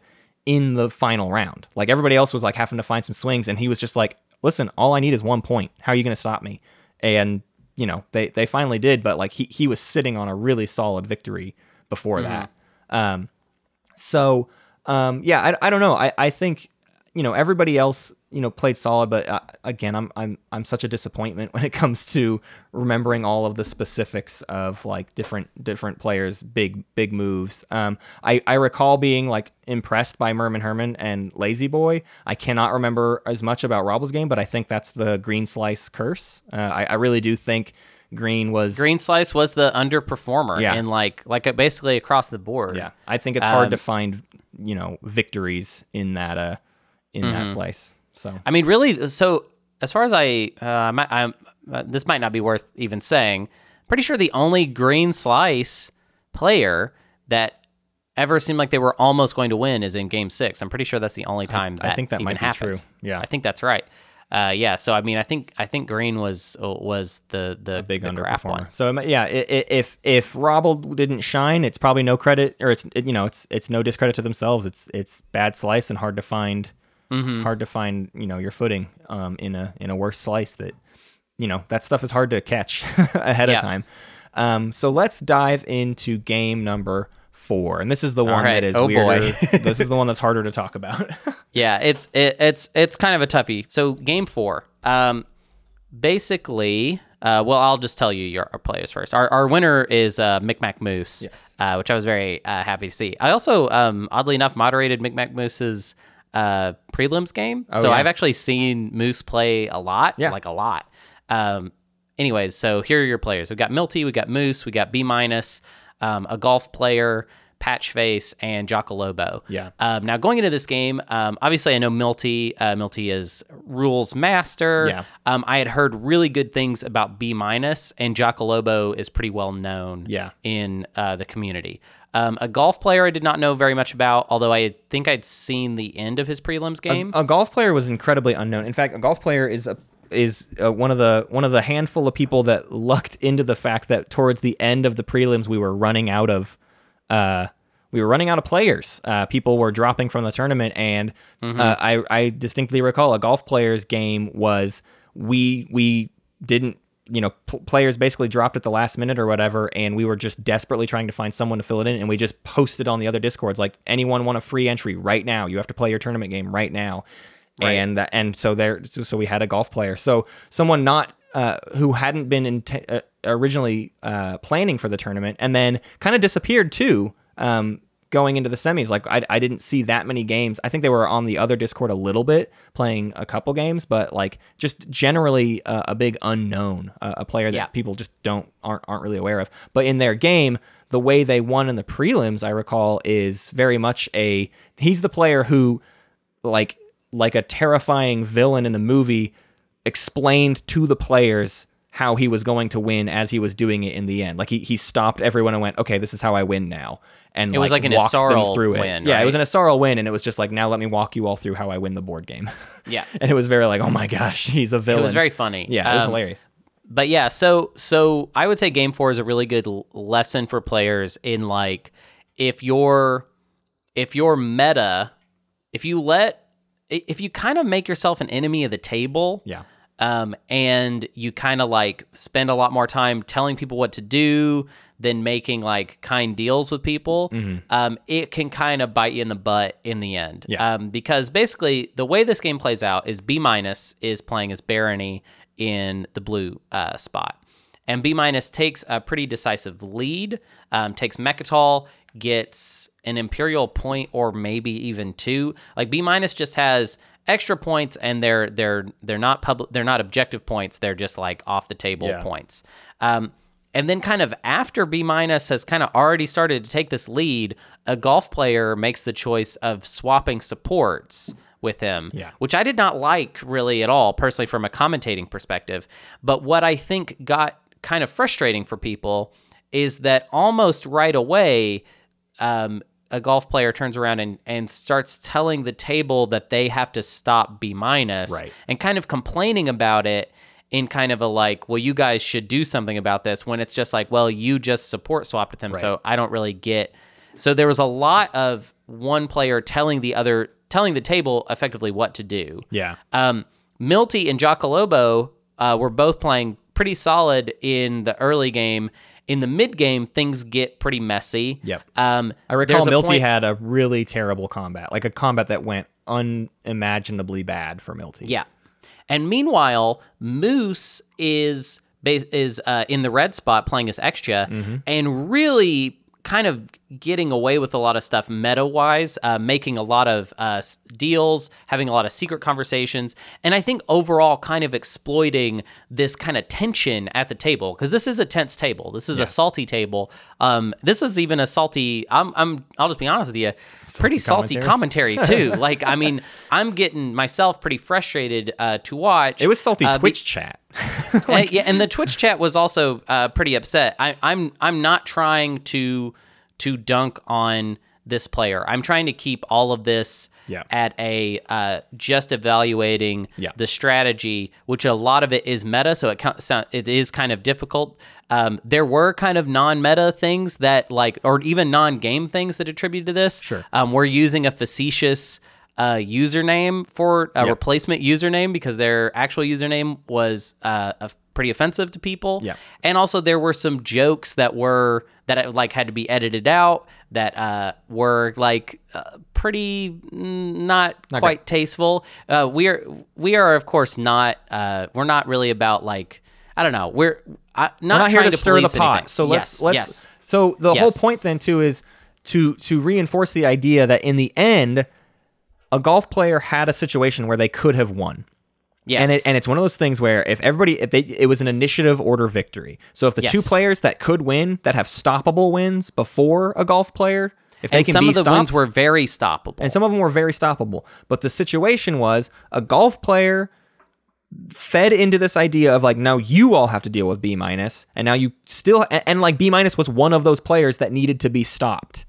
in the final round. Like everybody else was like having to find some swings, and he was just like, listen, all I need is one point. How are you going to stop me? And you know they they finally did, but like he he was sitting on a really solid victory before that. Um, so um, yeah, I, I don't know. I, I think you know everybody else you know played solid, but uh, again, I'm I'm I'm such a disappointment when it comes to remembering all of the specifics of like different different players' big big moves. Um, I I recall being like impressed by Merman Herman and Lazy Boy. I cannot remember as much about Robble's game, but I think that's the Green Slice curse. Uh, I I really do think. Green was Green Slice was the underperformer, Yeah. and like like basically across the board. Yeah, I think it's hard Um, to find you know victories in that uh in that Mm-hmm. slice. So I mean, really. So as far as I, uh, I might- I'm, uh, this might not be worth even saying. Pretty sure the only Green Slice player that ever seemed like they were almost going to win is in Game Six. I'm pretty sure that's the only time I that think that even might be happens. true. Yeah. I think that's right. Uh, yeah. So I mean, I think I think Green was uh, was the the big the underperformer. one. So yeah, i- i- if if Robble didn't shine, it's probably no credit, or it's it, you know it's it's no discredit to themselves. It's it's bad slice and hard to find, Mm-hmm. hard to find you know your footing um in a in a worse slice that you know that stuff is hard to catch ahead Yeah. of time. Um, so let's dive into game number four, and this is the one right. that is Oh, boy. this is the one that's harder to talk about. Yeah, it's it, it's it's kind of a toughie. So game four, um, basically, uh, well, I'll just tell you your our players first. Our, our winner is uh, Micmac Moose, Yes. uh, which I was very uh, happy to see. I also, um, oddly enough, moderated Micmac Moose's uh, prelims game, so Oh, yeah. I've actually seen Moose play a lot, Yeah. like a lot. Um, anyways, so here are your players. We've got Milty, we've got Moose, we got B minus, um, a golf player. Patchface and Jocolobo. Yeah. Um, now going into this game, um, obviously I know Milty. Uh, Milty is rules master. Yeah. Um, I had heard really good things about B minus, and Jocolobo is pretty well known. Yeah. In uh, the community. Um, a golf player I did not know very much about, although I think I'd seen the end of his prelims game. a golf player was incredibly unknown. In fact, a golf player is a is uh, one of the one of the handful of people that lucked into the fact that towards the end of the prelims we were running out of uh we were running out of players. Uh, people were dropping from the tournament, and uh, I I distinctly recall a golf player's game was we we didn't you know pl- players basically dropped at the last minute or whatever, and we were just desperately trying to find someone to fill it in, and we just posted on the other discords like anyone want a free entry right now? You have to play your tournament game right now. Right. And that, and so there, so so we had a golf player. So someone not uh, who hadn't been in uh, originally uh, planning for the tournament, and then kind of disappeared too. Um, going into the semis, like I, I didn't see that many games. I think they were on the other Discord a little bit, playing a couple games, but like just generally uh, a big unknown, uh, a player that Yeah. people just don't aren't aren't really aware of. But in their game, the way they won in the prelims, I recall, is very much a he's the player who like like a terrifying villain in a movie explained to the players how he was going to win as he was doing it in the end. Like he he stopped everyone and went, "Okay, this is how I win now." And It was like an Asarl through it. win, Yeah, it was right? an Asarl win, and it was just like, now let me walk you all through how I win the board game. Yeah. and it was very like, oh my gosh, he's a villain. It was very funny. yeah, it was Um, hilarious. but yeah, so so I would say game four is a really good lesson for players in like if you're if you're meta, if you let if you kind of make yourself an enemy of the table, Yeah, um, and you kind of like spend a lot more time telling people what to do than making like kind deals with people, um, it can kind of bite you in the butt in the end. Yeah. Um, because basically, the way this game plays out is B minus is playing as Barony in the blue uh, spot. And B minus takes a pretty decisive lead, um, takes Mecatol, gets an Imperial point or maybe even two. Like B minus just has extra points and they're they're they're not public they're not objective points, they're just like off the table Yeah. points. Um, and then kind of after B minus has kind of already started to take this lead, a golf player makes the choice of swapping supports with him, Yeah. which I did not like really at all, personally, from a commentating perspective. But what I think got kind of frustrating for people is that almost right away, um, a golf player turns around and, and starts telling the table that they have to stop B minus Right. and kind of complaining about it in kind of a like, well, you guys should do something about this when it's just like, well, you just support swapped with him, so I don't really get. So there was a lot of one player telling the other, telling the table effectively what to do. yeah, Um, Milty and Giacalobo uh, were both playing pretty solid in the early game. In the mid game, things get pretty messy. Yep. Um, I recall Milty point- had a really terrible combat, like a combat that went unimaginably bad for Milty. Yeah. And meanwhile, Moose is is uh, in the red spot playing as Xxcha Mm-hmm. and really kind of getting away with a lot of stuff meta wise, uh, making a lot of uh, deals, having a lot of secret conversations, and I think overall kind of exploiting this kind of tension at the table because this is a tense table. This is a salty table. Um, this is even a salty. I'm, I'm. I'll just be honest with you. Pretty salty commentary. commentary too. like I mean, I'm getting myself pretty frustrated uh, to watch. It was salty Uh, be- Twitch chat. uh, yeah, and the Twitch chat was also uh, pretty upset. I, I'm I'm not trying to to dunk on this player. I'm trying to keep all of this Yeah. at a uh, just evaluating Yeah. the strategy, which a lot of it is meta, so it it is kind of difficult. Um, there were kind of non-meta things that like, or even non-game things that attribute to this. Sure. Um, we're using a facetious uh, username for a Yep. replacement username because their actual username was uh, a- pretty offensive to people. Yep. And also there were some jokes that were that uh, like had to be edited out that uh, were like uh, pretty mm, not, quite tasteful. Uh, we are we are of course not uh, we're not really about like I don't know we're I, not, We're not here trying to stir the pot. anything. So let's Yes, let's yes. so the whole point then too is to to reinforce the idea that in the end a golf player had a situation where they could have won. yes. And it, and it's one of those things where if everybody if they it was an initiative order victory. So if the two players that could win that have stoppable wins before a golf player, if they and can some be of the stopped, wins were very stoppable. and some of them were very stoppable. But the situation was a golf player fed into this idea of like now you all have to deal with B minus, and now you still and, and like B minus was one of those players that needed to be stopped.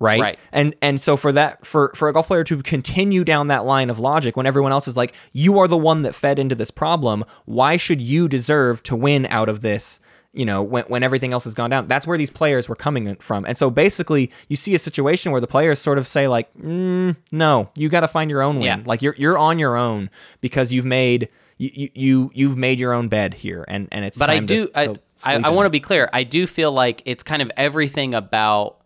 Right? Right. And and so for that for for a golf player to continue down that line of logic when everyone else is like, you are the one that fed into this problem, why should you deserve to win out of this? You know, when, when everything else has gone down, that's where these players were coming from. And so basically, you see a situation where the players sort of say, like, mm, no, you got to find your own win. Yeah. Like you're you're on your own because you've made you you- you you've made your own bed here, and and it's but I time to- do to I I, I want to be clear. I do feel like it's kind of everything about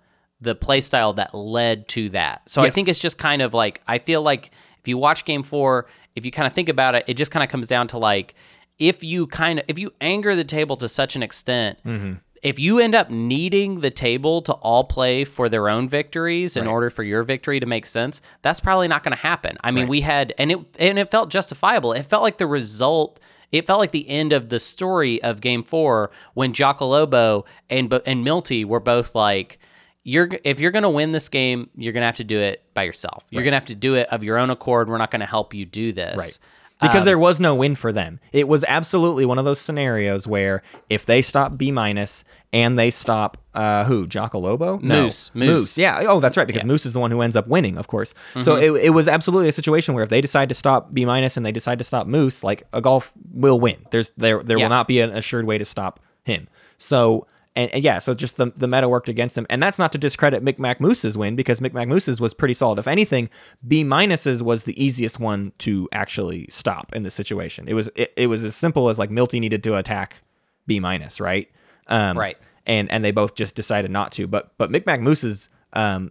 the play style that led to that. So I think it's just kind of like I feel like if you watch game 4, if you kind of think about it, it just kind of comes down to like if you kind of if you anger the table to such an extent Mm-hmm. if you end up needing the table to all play for their own victories in order for your victory to make sense, that's probably not going to happen. I mean, we had and it and it felt justifiable. It felt like the result it felt like the end of the story of game 4 when Giacalobo and and Milty were both like you're if you're going to win this game, you're going to have to do it by yourself. You're going to have to do it of your own accord. We're not going to help you do this. Right. because Um, there was no win for them. It was absolutely one of those scenarios where if they stop B minus and they stop uh, who Lobo Moose. Moose. yeah oh that's right because Moose is the one who ends up winning of course Mm-hmm. so it, it was absolutely a situation where if they decide to stop B minus and they decide to stop Moose like a golf will win there's there there Yeah. will not be an assured way to stop him so and, and yeah, so just the, the meta worked against him. And that's not to discredit Micmac Moose's win because Micmac Moose's was pretty solid. If anything, B minuses was the easiest one to actually stop in this situation. It was it, it was as simple as like Milty needed to attack B minus, right? Um, Right. And and they both just decided not to. But but Micmac Moose's um,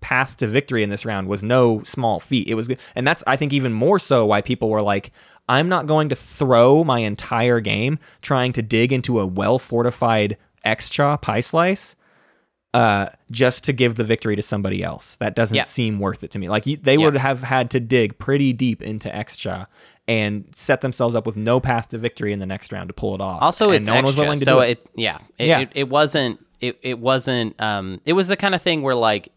path to victory in this round was no small feat. It was, and that's I think even more so why people were like, I'm not going to throw my entire game trying to dig into a well fortified Xxcha pie slice. Uh, just to give the victory to somebody else. That doesn't Yeah. seem worth it to me. Like you, they Yeah. would have had to dig pretty deep into Xxcha and set themselves up with no path to victory in the next round to pull it off. Also, and it's no one was willing to so do it. it. yeah, it, Yeah. It, it wasn't. It, it wasn't. Um, it was the kind of thing where like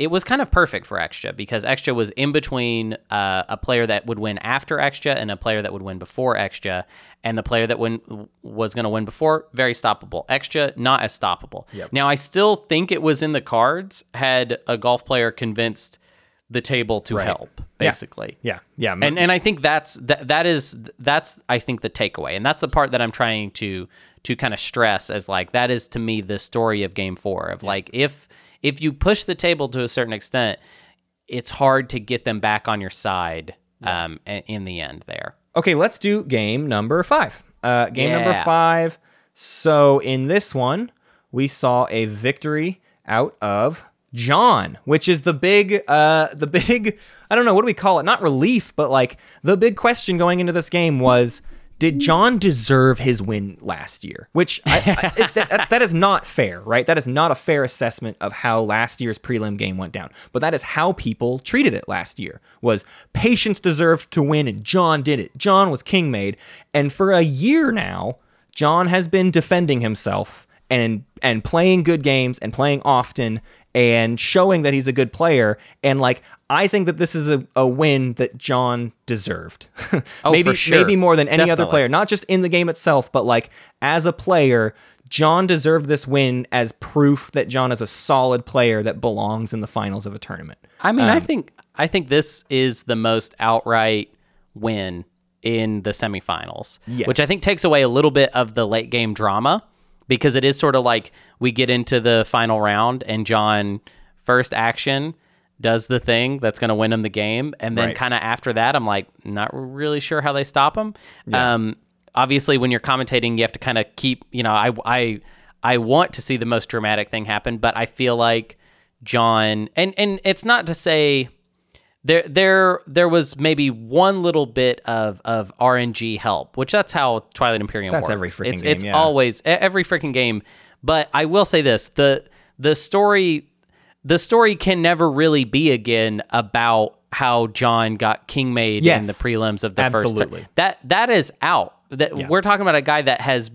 it was kind of perfect for Xxcha because Xxcha was in between uh, a player that would win after Xxcha and a player that would win before Xxcha and the player that win was going to win before very stoppable. Xxcha not as stoppable. Now i still think it was in the cards had a golf player convinced the table to help basically. Yeah, yeah, and and I think that's that that is that's I think the takeaway, and that's the part that I'm trying to to kind of stress as like that is to me the story of Game Four of like if if you push the table to a certain extent, it's hard to get them back on your side um in the end there. Okay, let's do game number five. Uh, game number five. So in this one, we saw a victory out of John, which is the big, uh, the big. I don't know what do we call it? Not relief, but like the big question going into this game was. Did John deserve his win last year? Which I, I, it- that, that is not fair, right? That is not a fair assessment of how last year's prelim game went down. But that is how people treated it last year. Was Patience deserved to win and John did it. John was king made, and for a year now, John has been defending himself and and playing good games and playing often and showing that he's a good player. And like I think that this is a, a win that John deserved. Oh, maybe for sure. maybe more than any other player, not just in the game itself, but like as a player. John deserved this win as proof that John is a solid player that belongs in the finals of a tournament. I mean, I Um, think I think this is the most outright win in the semifinals, Yes. which I think takes away a little bit of the late game drama because it is sort of like we get into the final round and John first action does the thing that's going to win him the game and then Right. kind of after that I'm like not really sure how they stop him. Um obviously when you're commentating you have to kind of keep, you know, I I I want to see the most dramatic thing happen, but I feel like John and and it's not to say there there there was maybe one little bit of of RNG help, which that's how Twilight Imperium That's works. every freaking it's game, it's yeah. always every freaking game. But I will say this: the the story the story can never really be again about how John got king made Yes. in the prelims of the Absolutely. first. That that is out. That we're talking about a guy that has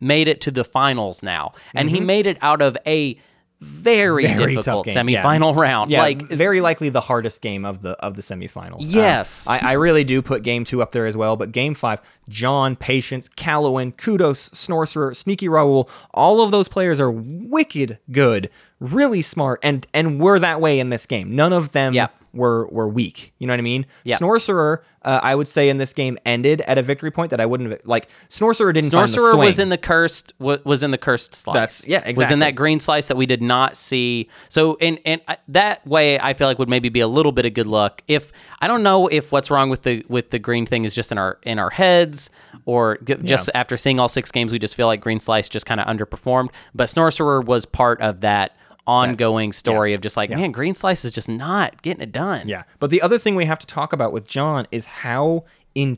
made it to the finals now, and he mm-hmm. made it out of a very. Very difficult game, yeah. semifinal round. Yeah, like very likely the hardest game of the of the semifinals. Um, Yes. I, I really do put game two up there as well. But game five, John, Patience, Callowin, Kudos, Snorcerer, Sneaky Raoul, all of those players are wicked good, really smart, and and were that way in this game. None of them Yep. Were were weak. You know what I mean? Yeah. Snorcerer, uh, I would say in this game ended at a victory point that I wouldn't have like. Snorcerer didn't swing. was in the cursed wa- was in the cursed slice. That's- yeah, exactly. Was in that green slice that we did not see. So and and I- that way I feel like would maybe be a little bit of good luck. If I don't know if what's wrong with the with the green thing is just in our in our heads or g- just after seeing all six games we just feel like green slice just kind of underperformed. But Snorcerer was part of that ongoing story of just like man green slice is just not getting it done. Yeah. But the other thing we have to talk about with John is how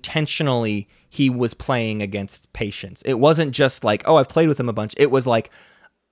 intentionally he was playing against patience. It wasn't just like, oh, I've played with him a bunch. It was like,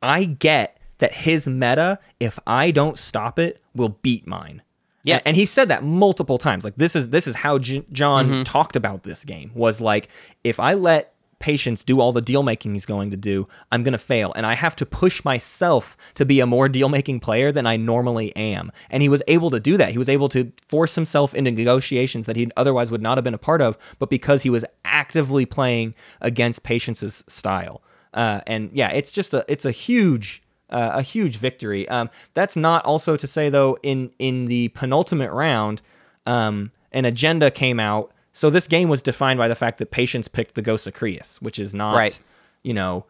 I get that his meta, if I don't stop it, will beat mine. Yeah. And, and he said that multiple times. Like this is this is how J- John Mm-hmm. talked about this game was like if I let patience do all the deal making he's going to do, I'm going to fail. And I have to push myself to be a more deal making player than I normally am. And he was able to do that. He was able to force himself into negotiations that he otherwise would not have been a part of, but because he was actively playing against patience's style. Uh, and yeah, it's just a it's a huge uh, a huge victory. Um, that's not also to say though in in the penultimate round, um, an agenda came out. So this game was defined by the fact that patients picked the Ghost of Creuss, which is not, Right. you know,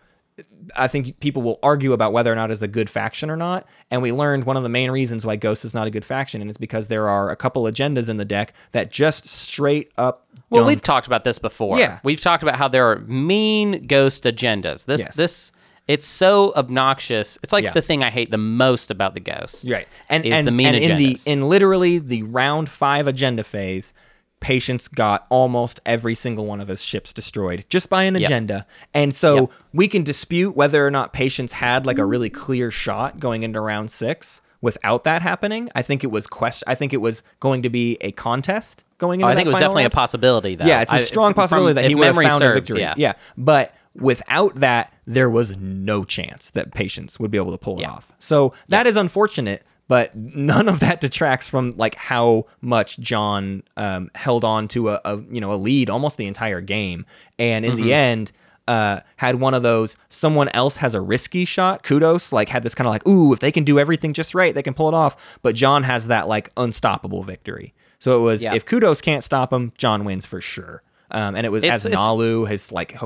I think people will argue about whether or not it's a good faction or not. And we learned one of the main reasons why Ghost is not a good faction, and it's because there are a couple agendas in the deck that just straight up. Well, we've talked about this before. Yeah. We've talked about how there are mean ghost agendas. This Yes. this it's so obnoxious. It's like Yeah. the thing I hate the most about the ghosts. right and is and, the mean and in the in literally the round five agenda phase patience got almost every single one of his ships destroyed just by an agenda and so Yep. we can dispute whether or not patience had like a really clear shot going into round six without that happening i think it was quest i think it was going to be a contest going into Oh, I think it was definitely round. a possibility though. Yeah, it's a I- strong from- possibility that he would have found a victory. Yeah. yeah, but without that, there was no chance that Patience would be able to pull it off. So that is unfortunate, but none of that detracts from like how much John um, held on to a, a you know a lead almost the entire game, and in Mm-hmm. the end. Uh, had one of those someone else has a risky shot kudos like had this kind of like ooh if they can do everything just right they can pull it off but john has that like unstoppable victory so it was Yeah. if kudos can't stop him john wins for sure um, and it was It's- as it's- Naalu, his like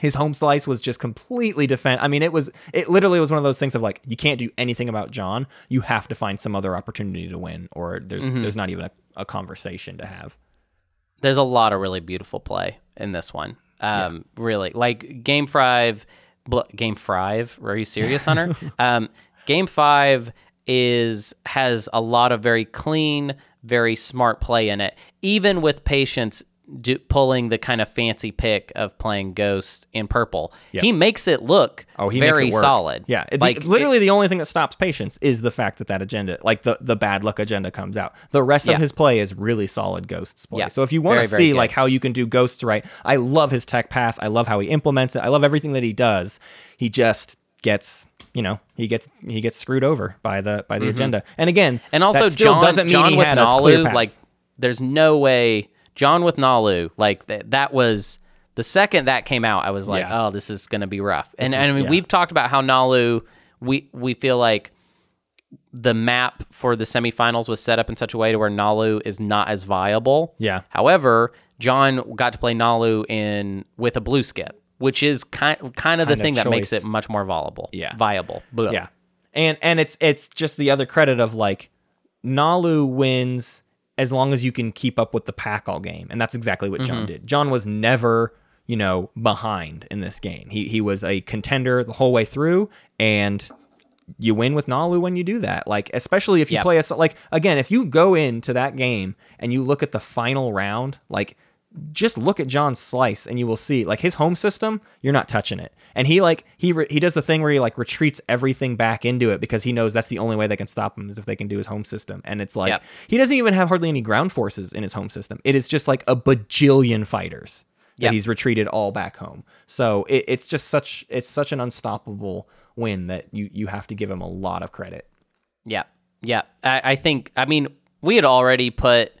his home slice was just completely defend. I mean, it was it literally was one of those things of like you can't do anything about John. You have to find some other opportunity to win, or there's Mm-hmm. there's not even a, a conversation to have. There's a lot of really beautiful play in this one. Um, really, like game five, bl- game five. Are you serious, Hunter? um, game five is has a lot of very clean, very smart play in it. Even with patience do, pulling the kind of fancy pick of playing Ghost in purple, he makes it look Oh, he very it solid. Yeah, it- like the- literally the only thing that stops patience is the fact that that agenda, like the the bad luck agenda, comes out. The rest Yeah. of his play is really solid ghosts play. Yeah, So if you want to see like how you can do ghosts right, I love his tech path. I love how he implements it. I love everything that he does. He just gets. You know, he gets he gets screwed over by the by the agenda. And again, Mm-hmm. And also, John, doesn't mean John he had a clear Naalu, path. like, there's no way. John with Naalu, like, th- that was the second that came out, I was like, Yeah. oh, this is going to be rough. And, is- and I mean, yeah. we've talked about how Naalu, we, we feel like the map for the semifinals was set up in such a way to where Naalu is not as viable. Yeah. However, John got to play Naalu in with a blue skip, which is kind kind of the Kind of thing that makes choice. it much more viable. Yeah. Viable. Blah. Yeah. And and it's it's just the other credit of like Naalu wins as long as you can keep up with the pack all game. And that's exactly what Mm-hmm. John did. John was never, you know, behind in this game. He he was a contender the whole way through and you win with Naalu when you do that. Like especially if you Yep. play a like again, if you go into that game and you look at the final round, like just look at John's slice and you will see like his home system, you're not touching it. And he like he re- he does the thing where he like retreats everything back into it because he knows that's the only way they can stop him is if they can do his home system. And it's like Yep. he doesn't even have hardly any ground forces in his home system. It is just like a bajillion fighters that Yep. he's retreated all back home. So it, it's just such it's such an unstoppable win that you you have to give him a lot of credit. Yeah, yeah. I, I think. I mean, we had already put,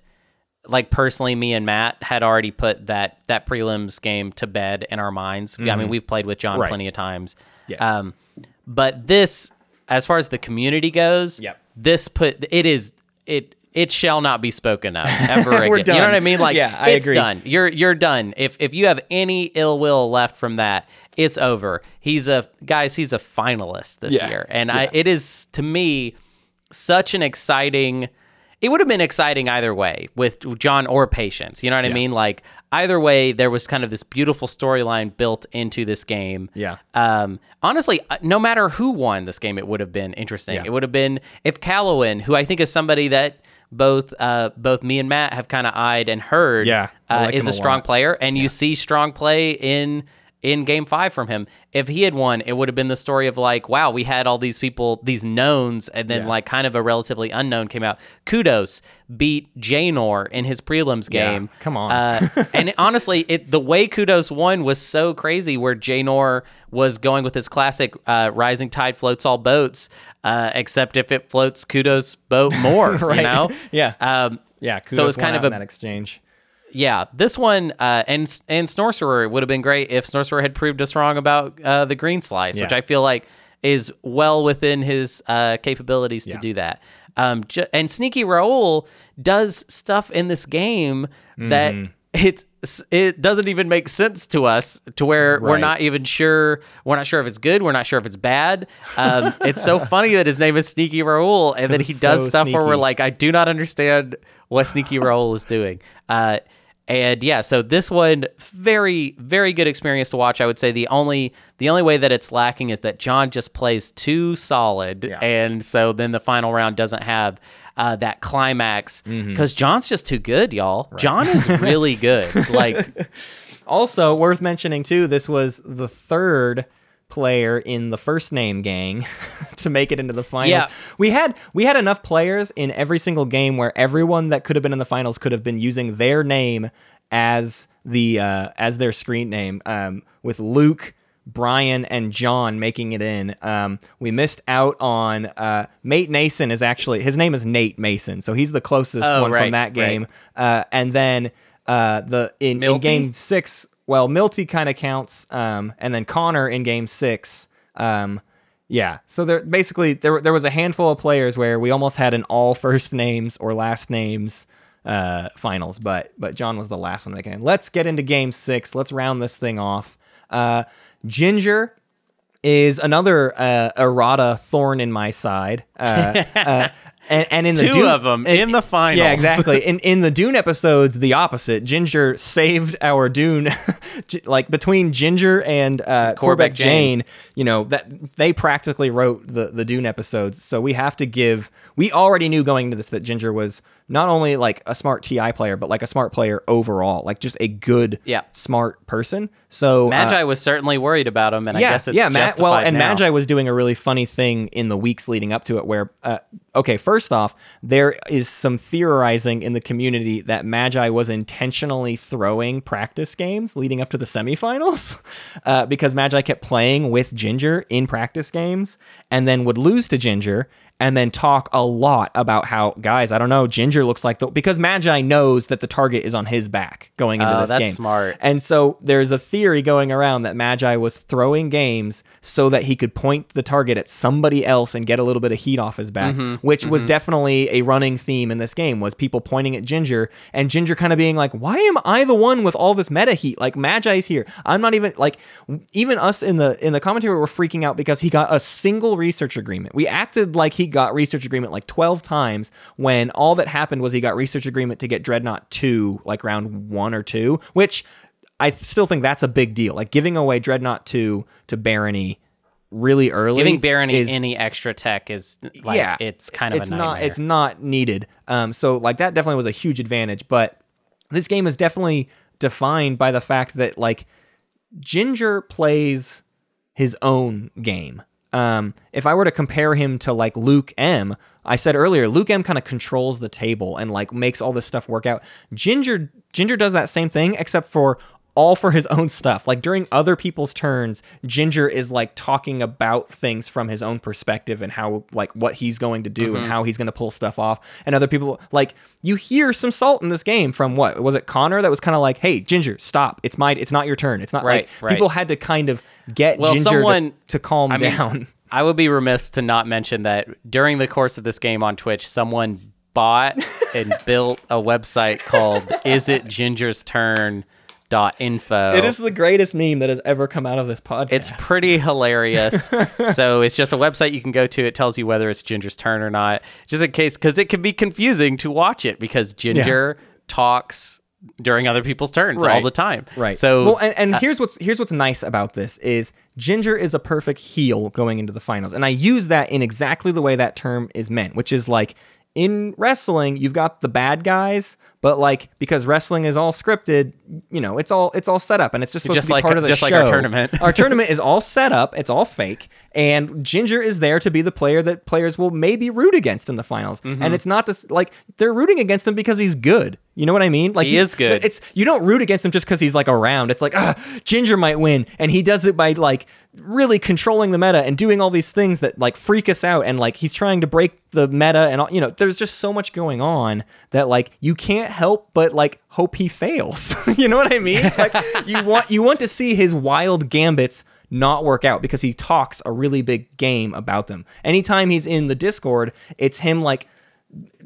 like personally, me and Matt had already put that that prelims game to bed in our minds. I mean, we've played with John Mm-hmm. Right. plenty of times. Yes. Um, but this, as far as the community goes, Yep. this put it is it. It shall not be spoken of ever again. We're You know what I mean? Like, Yeah, I it's agree. done. You're you're done. If if you have any ill will left from that, it's over. He's a guys. He's a finalist this Yeah. year, and I, it is to me such an exciting it would have been exciting either way with John or Patience. You know what I mean? Like either way, there was kind of this beautiful storyline built into this game. Yeah. Um, honestly, uh, no matter who won this game, it would have been interesting. Yeah. It would have been if Callowin, who I think is somebody that both uh, both me and Matt have kind of eyed and heard, Yeah, uh, like is a a strong player, and you see strong play in in game five from him. If he had won, it would have been the story of like, wow, we had all these people, these knowns, and then Yeah. like kind of a relatively unknown came out. Kudos beat Janor in his prelims Yeah, game. come on. Uh, and honestly, it the way Kudos won was so crazy. Where Janor was going with his classic uh, "Rising Tide floats all boats," uh, except if it floats Kudos' boat more, Right. you know. Yeah. Um, yeah. so it was kind of a that exchange. Yeah, this one uh, and and Snorcerer would have been great if Snorcerer had proved us wrong about uh, the green slice, which I feel like is well within his uh, capabilities to do that. Um, ju- and Sneaky Raoul does stuff in this game that Mm-hmm. it's it doesn't even make sense to us to where we're not even sure we're not sure if it's good we're not sure if it's bad. Um, it's so funny that his name is sneaky raoul and then he does so stuff where we're like i do not understand what sneaky raoul is doing. Uh, and yeah so this one very very good experience to watch. I would say the only the only way that it's lacking is that john just plays too solid. Yeah. and so then the final round doesn't have uh, that climax Mm-hmm. because john's just too good y'all. John is really good. Like Also worth mentioning too, this was the third player in the first name gang to make it into the finals. Yeah. We had we had enough players in every single game where everyone that could have been in the finals could have been using their name as the uh, as their screen name. Um, with Luke, Brian, and John making it in. Um, we missed out on uh, Mate Nason is actually his name is Nate Mason, so he's the closest Oh, one right, from that right. game. Uh, and then uh, the in, in game six, well, Milty kind of counts, um, and then Connor in game six. Um, yeah, so there basically there there was a handful of players where we almost had an all first names or last names uh, finals, but but John was the last one to make it. in. Let's get into game six. Let's round this thing off. Uh, Ginger is another uh, errata thorn in my side. Uh, uh, and, and in the Two Dune- of 'em and- in the finals. Yeah, exactly. In in the Dune episodes, the opposite. Ginger saved our Dune, like between Ginger and uh, Corbeck Jane. Jane. You know that they practically wrote the the Dune episodes. So we have to give. We already knew going into this that Ginger was not only like a smart TI player, but like a smart player overall. Like just a good, Yeah. smart person. So uh, Magi was certainly worried about him, and I guess it's yeah, Ma- well, and now. Magi was doing a really funny thing in the weeks leading up to it, where, uh, okay, first off, there is some theorizing in the community that Magi was intentionally throwing practice games leading up to the semifinals, uh, because Magi kept playing with Ginger in practice games, and then would lose to Ginger. And then talk a lot about how, guys, I don't know, Ginger looks like the because Magi knows that the target is on his back going into Oh, this that's game. smart. And so there's a theory going around that Magi was throwing games so that he could point the target at somebody else and get a little bit of heat off his back, Mm-hmm. which was definitely a running theme in this game was people pointing at Ginger and Ginger kind of being like, "Why am I the one with all this meta heat? Like Magi's here. I'm not even like even us in the in the commentary were freaking out because he got a single research agreement. We acted like he got research agreement like 12 times when all that happened was he got research agreement to get Dreadnought 2 like round 1 or 2, which I still think that's a big deal. Like giving away Dreadnought 2 to Barony really early. giving Barony is, any extra tech is like yeah, it's kind of it's a nightmare. not it's not needed. Um, so like that definitely was a huge advantage. But this game is definitely defined by the fact that like Ginger plays his own game. Um, if I were to compare him to like Luke M, I said earlier, Luke M kind of controls the table and like makes all this stuff work out. Ginger Ginger does that same thing, except for all for his own stuff. Like during other people's turns, Ginger is like talking about things from his own perspective and how like what he's going to do and mm-hmm. how he's going to pull stuff off. And other people like you hear some salt in this game from what was it Connor that was kind of like, "Hey, Ginger, stop. It's my it's not your turn. It's not Right, like right. people had to kind of get Well, Ginger to- someone- to, calm I mean, down." I would be remiss to not mention that during the course of this game on Twitch, someone bought and built a website called Is It Ginger's Turn dot info. It is the greatest meme that has ever come out of this podcast. It's pretty hilarious. so it's just a website you can go to. It tells you whether it's Ginger's turn or not, just in case, because it can be confusing to watch it because Ginger talks during other people's turns all the time. Right. So well, and, and uh, here's what's here's what's nice about this is Ginger is a perfect heel going into the finals, and I use that in exactly the way that term is meant, which is like in wrestling, you've got the bad guys, but like because wrestling is all scripted, you know, it's all it's all set up and it's just supposed Just to be like- part of the just show. like our tournament. our tournament is all set up, it's all fake, and Ginger is there to be the player that players will maybe root against in the finals. Mm-hmm. And it's not just like they're rooting against him because he's good. You know what I mean? Like He is good. It's you don't root against him just because he's like around. It's like ah, Ginger might win, and he does it by like really controlling the meta and doing all these things that like freak us out. And like he's trying to break the meta, and all, you know, there's just so much going on that like you can't help but like hope he fails. you know what I mean? Like you want you want to see his wild gambits not work out because he talks a really big game about them. Anytime he's in the Discord, it's him like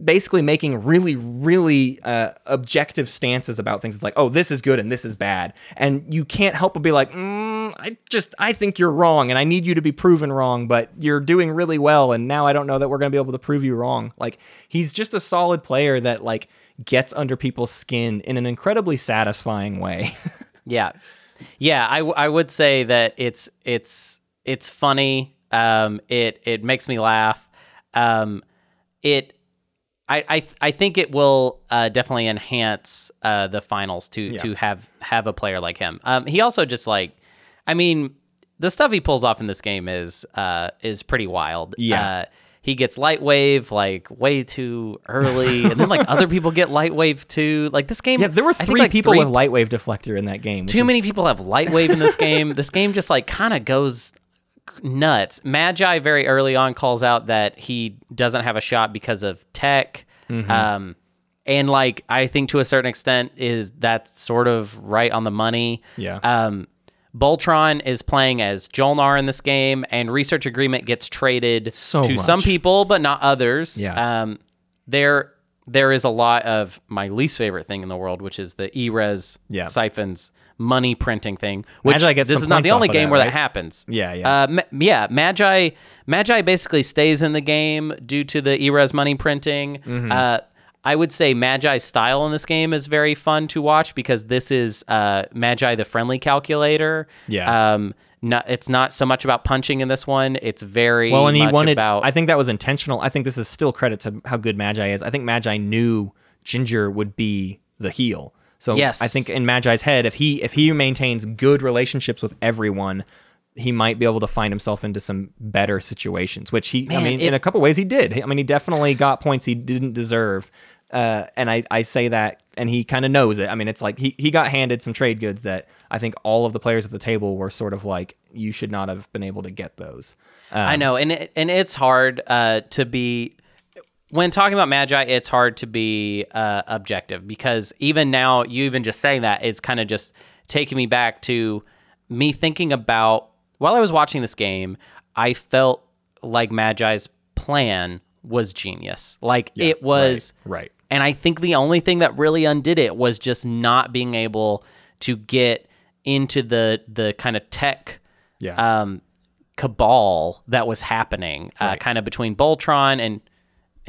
basically making really really uh, objective stances about things it's like oh this is good and this is bad and you can't help but be like mm, i just i think you're wrong and i need you to be proven wrong but you're doing really well and now i don't know that we're going to be able to prove you wrong like he's just a solid player that like gets under people's skin in an incredibly satisfying way Yeah, yeah. I, w- I would say that it's it's it's funny. Um, it it makes me laugh. Um, it I I I think it will uh, definitely enhance uh, the finals to to have have a player like him. Um, he also just like, I mean, the stuff he pulls off in this game is uh is pretty wild. Yeah. Uh, he gets light wave like way too early, and then like other people get light wave too. Like this game, yeah there were I think, three like, people three with light wave deflector in that game too is- many people have light wave in this game. this game just like kind of goes nuts. Magi very early on calls out that he doesn't have a shot because of tech. Mm-hmm. Um, and like I think to a certain extent is that's sort of right on the money. Yeah. Um, Voltron is playing as Jol-Nar in this game, and Research Agreement gets traded So to some people, but not others. Yeah. Um, there, there is a lot of my least favorite thing in the world, which is the E-Res Yeah. siphons money printing thing. Which this is not the only game that, where right? that happens. Yeah, yeah. Uh, Ma- yeah, Magi Magi basically stays in the game due to the E-Res money printing. Mm-hmm. Uh, I would say Magi's style in this game is very fun to watch because this is uh, Magi the friendly calculator. Yeah. Um, not, it's not so much about punching in this one. It's very Well, and he wanted. about. I think that was intentional. I think this is still credit to how good Magi is. I think Magi knew Ginger would be the heel. So Yes. I think in Magi's head, if he if he maintains good relationships with everyone, he might be able to find himself into some better situations. Which he, I mean, if- in a couple ways, he did. I mean, he definitely got points he didn't deserve. Uh, and I, I say that, and he kind of knows it. I mean, it's like he, he got handed some trade goods that I think all of the players at the table were sort of like, you should not have been able to get those. Um, I know, and it, and it's hard uh, to be when talking about Magi. It's hard to be uh, objective because even now, you even just saying that it's kind of just taking me back to me thinking about while I was watching this game. I felt like Magi's plan was genius. Like it was right. and I think the only thing that really undid it was just not being able to get into the the kind of tech Yeah. um, cabal that was happening, uh, kind of between Boltron and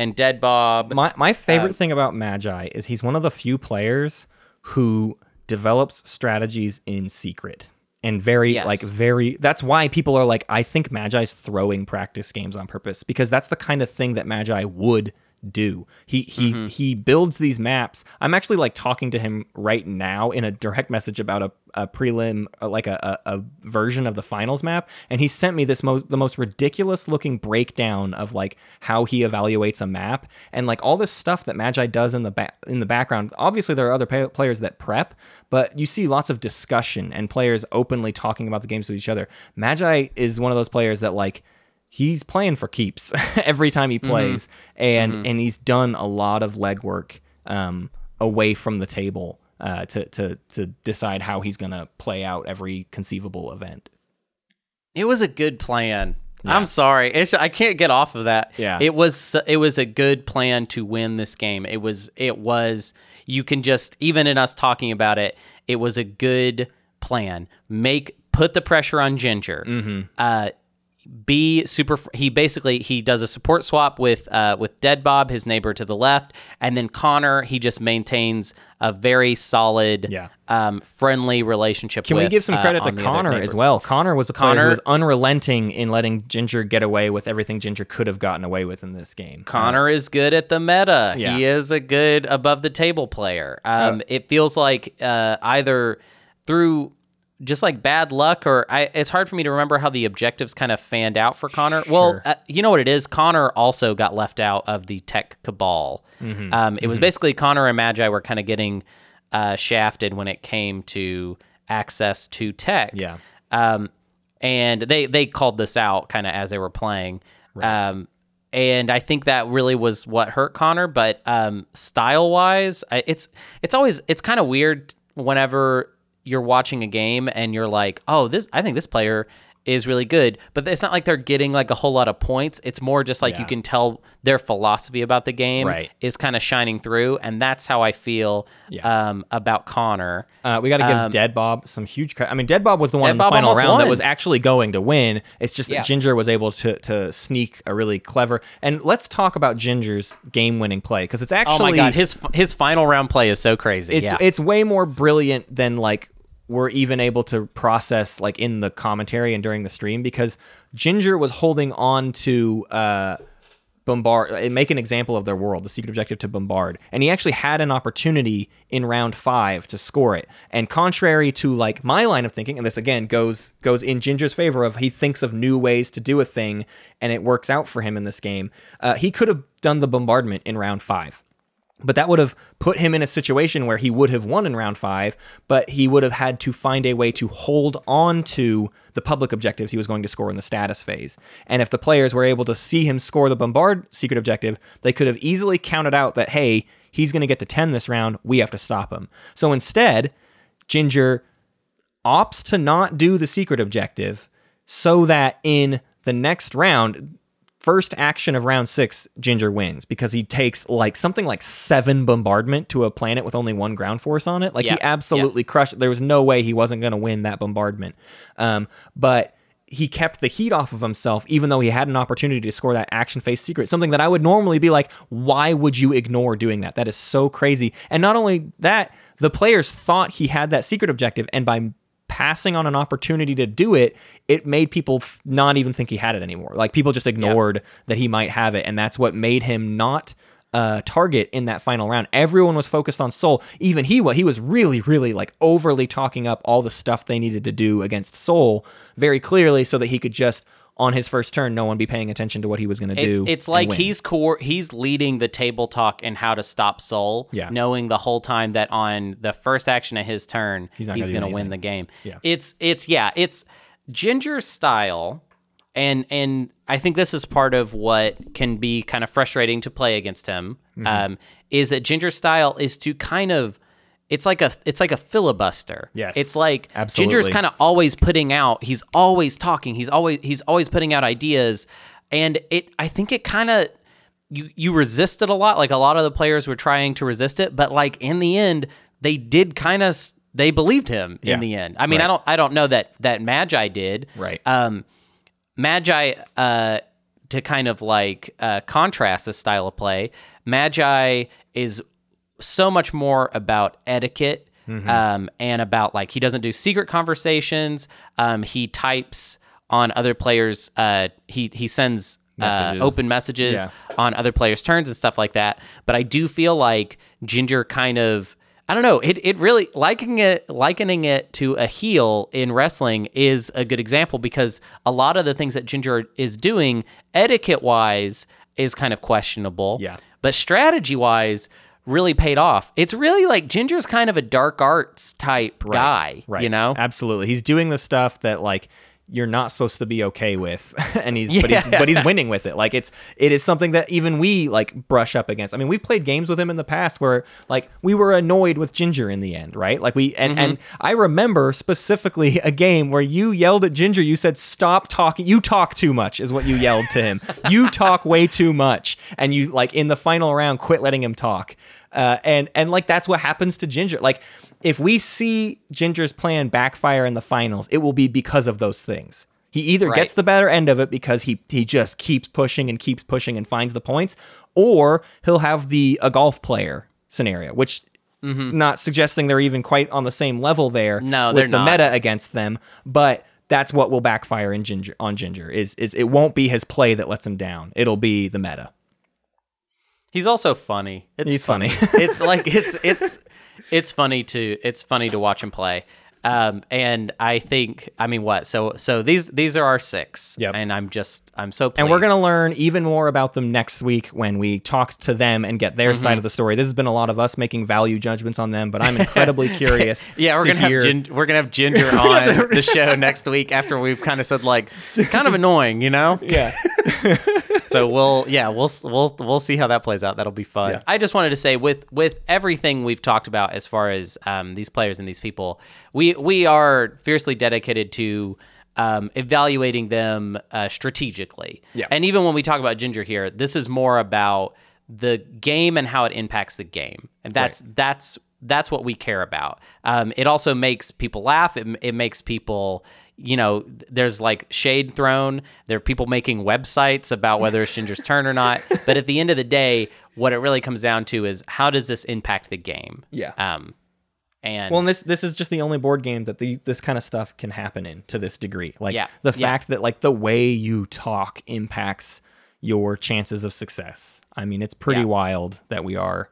and Dead Bob. My my uh, favorite thing about Magi is he's one of the few players who develops strategies in secret and very Yes. like very that's why people are like I think Magi's throwing practice games on purpose because that's the kind of thing that Magi would do. He he Mm-hmm. he builds these maps. I'm actually like talking to him right now in a direct message about a, a prelim uh, like a, a, a version of the finals map and he sent me this most the most ridiculous looking breakdown of like how he evaluates a map and like all this stuff that Magi does in the ba- in the background. Obviously there are other pa- players that prep, but you see lots of discussion and players openly talking about the games with each other. Magi is one of those players that like he's playing for keeps every time he plays and and he's done a lot of legwork um, away from the table uh, to to to decide how he's gonna play out every conceivable event It was a good plan. I'm sorry, it's, I can't get off of that. Yeah. it was it was a good plan to win this game. It was it was you can just even in us talking about it, it was a good plan. Make put the pressure on Ginger. Uh, be super. He basically he does a support swap with uh, with Dead Bob, his neighbor to the left, and then Connor. He just maintains a very solid, Yeah. um, friendly relationship. Can we give some uh, credit to the other Connor as well? Connor was a Connor- who was unrelenting in letting Ginger get away with everything Ginger could have gotten away with in this game. Connor is good at the meta. Yeah. He is a good above the table player. Um, it feels like uh, either through just like bad luck or I, it's hard for me to remember how the objectives kind of fanned out for Connor. Well, uh, you know what it is. Connor also got left out of the tech cabal. Mm-hmm. Um, it was basically Connor and Magi were kind of getting uh, shafted when it came to access to tech. Yeah. Um, and they they called this out kind of as they were playing. Um, and I think that really was what hurt Connor. But um, style wise, it's it's always it's kind of weird whenever you're watching a game and you're like, oh, this I think this player is really good, but it's not like they're getting like a whole lot of points. It's more just like you can tell their philosophy about the game Right. is kind of shining through, and that's how I feel Yeah. um, about Connor. Uh, we got to give Um, Dead Bob some huge credit. I mean, Dead Bob was the one Dead in the Bob final round that was actually going to win. It's just that Yeah. Ginger was able to to sneak a really clever. And let's talk about Ginger's game-winning play because it's actually Oh my god, his his final round play is so crazy. it's yeah. it's way more brilliant than like we're even able to process like in the commentary and during the stream because Ginger was holding on to uh bombard uh, make an example of their world the secret objective to bombard. And he actually had an opportunity in round five to score it. And contrary to like my line of thinking and this again goes goes in ginger's favor of he thinks of new ways to do a thing and it works out for him in this game uh, he could have done the bombardment in round five but that would have put him in a situation where he would have won in round five, but he would have had to find a way to hold on to the public objectives he was going to score in the status phase. And if the players were able to see him score the bombard secret objective, they could have easily counted out that, hey, he's going to get to 10 this round. We have to stop him. So instead, Ginger opts to not do the secret objective so that in the next round, first action of round six, Ginger wins because he takes like something like seven bombardment to a planet with only one ground force on it. Like Yeah, he absolutely crushed. There was no way he wasn't going to win that bombardment. Um, but he kept the heat off of himself, even though he had an opportunity to score that action phase secret. Something that I would normally be like, why would you ignore doing that? That is so crazy. And not only that, the players thought he had that secret objective, and by passing on an opportunity to do it, it made people f- not even think he had it anymore. Like people just ignored that he might have it, and that's what made him not uh, target in that final round. Everyone was focused on Soul. Even he, he was really, really like overly talking up all the stuff they needed to do against Soul very clearly, so that he could just on his first turn, no one be paying attention to what he was going to do. It's, it's like he's core. He's leading the table talk and how to stop Soul. Yeah. knowing the whole time that on the first action of his turn, He's he's, not gonna do going to win the game. Yeah. it's it's yeah, it's Ginger's style, and and I think this is part of what can be kind of frustrating to play against him. Mm-hmm. Um, is that Ginger's style is to kind of. It's like a it's like a filibuster. Yes, It's like absolutely. Ginger's kind of always putting out. He's always talking. He's always he's always putting out ideas, and it. I think it kind of you you resist it a lot. Like a lot of the players were trying to resist it, but like in the end, they did kind of they believed him Yeah. in the end. I mean, I don't I don't know that that Magi did. Right. Um, Magi uh to kind of like uh, contrast this style of play. Magi is so much more about etiquette Mm-hmm. um, and about like he doesn't do secret conversations. Um, he types on other players. Uh, he he sends uh, open messages Yeah. on other players' turns and stuff like that. But I do feel like Ginger kind of I don't know. It it really likening it likening it to a heel in wrestling is a good example because a lot of the things that Ginger is doing etiquette wise is kind of questionable. Yeah. But strategy wise really paid off. It's really like Ginger's kind of a dark arts type guy, Right. you know? Absolutely. He's doing the stuff that like you're not supposed to be okay with. and he's but he's but he's winning with it. Like it's it is something that even we like brush up against. I mean, we've played games with him in the past where like we were annoyed with Ginger in the end, right? Like we and and I remember specifically a game where you yelled at Ginger, you said stop talking. You talk too much is what you yelled to him. you talk way too much and you like in the final round quit letting him talk. Uh, and and like that's what happens to Ginger. Like if we see Ginger's plan backfire in the finals, it will be because of those things. He either Right. gets the better end of it because he he just keeps pushing and keeps pushing and finds the points, or he'll have the a golf player scenario, which not suggesting they're even quite on the same level there Mm-hmm. No, with they're the not. meta against them, but that's what will backfire in Ginger on Ginger is is it won't be his play that lets him down. It'll be the meta. He's also funny. It's He's funny. it's like it's it's it's funny to it's funny to watch him play. Um, and I think I mean what? So so these these are our six. Yep. And I'm just I'm so pleased. And we're going to learn even more about them next week when we talk to them and get their Mm-hmm. side of the story. This has been a lot of us making value judgments on them, but I'm incredibly curious. Yeah, we're to gonna hear- have gin- we're gonna have Ginger on the show next week after we've kind of said like kind of annoying, you know. Yeah. So we'll yeah we'll we'll we'll see how that plays out. That'll be fun. Yeah. I just wanted to say with with everything we've talked about as far as um, these players and these people, we we are fiercely dedicated to. Um, evaluating them uh, strategically, Yeah. and even when we talk about Ginger here, this is more about the game and how it impacts the game, and that's that's that's what we care about. Um, it also makes people laugh. It, it makes people, you know, there's like shade thrown. There are people making websites about whether it's Ginger's turn or not. But at the end of the day, what it really comes down to is how does this impact the game? Yeah. Um, and Well, and this this is just the only board game that the this kind of stuff can happen in to this degree. Like Yeah, the yeah. fact that like the way you talk impacts your chances of success. I mean, it's pretty Yeah. wild that we are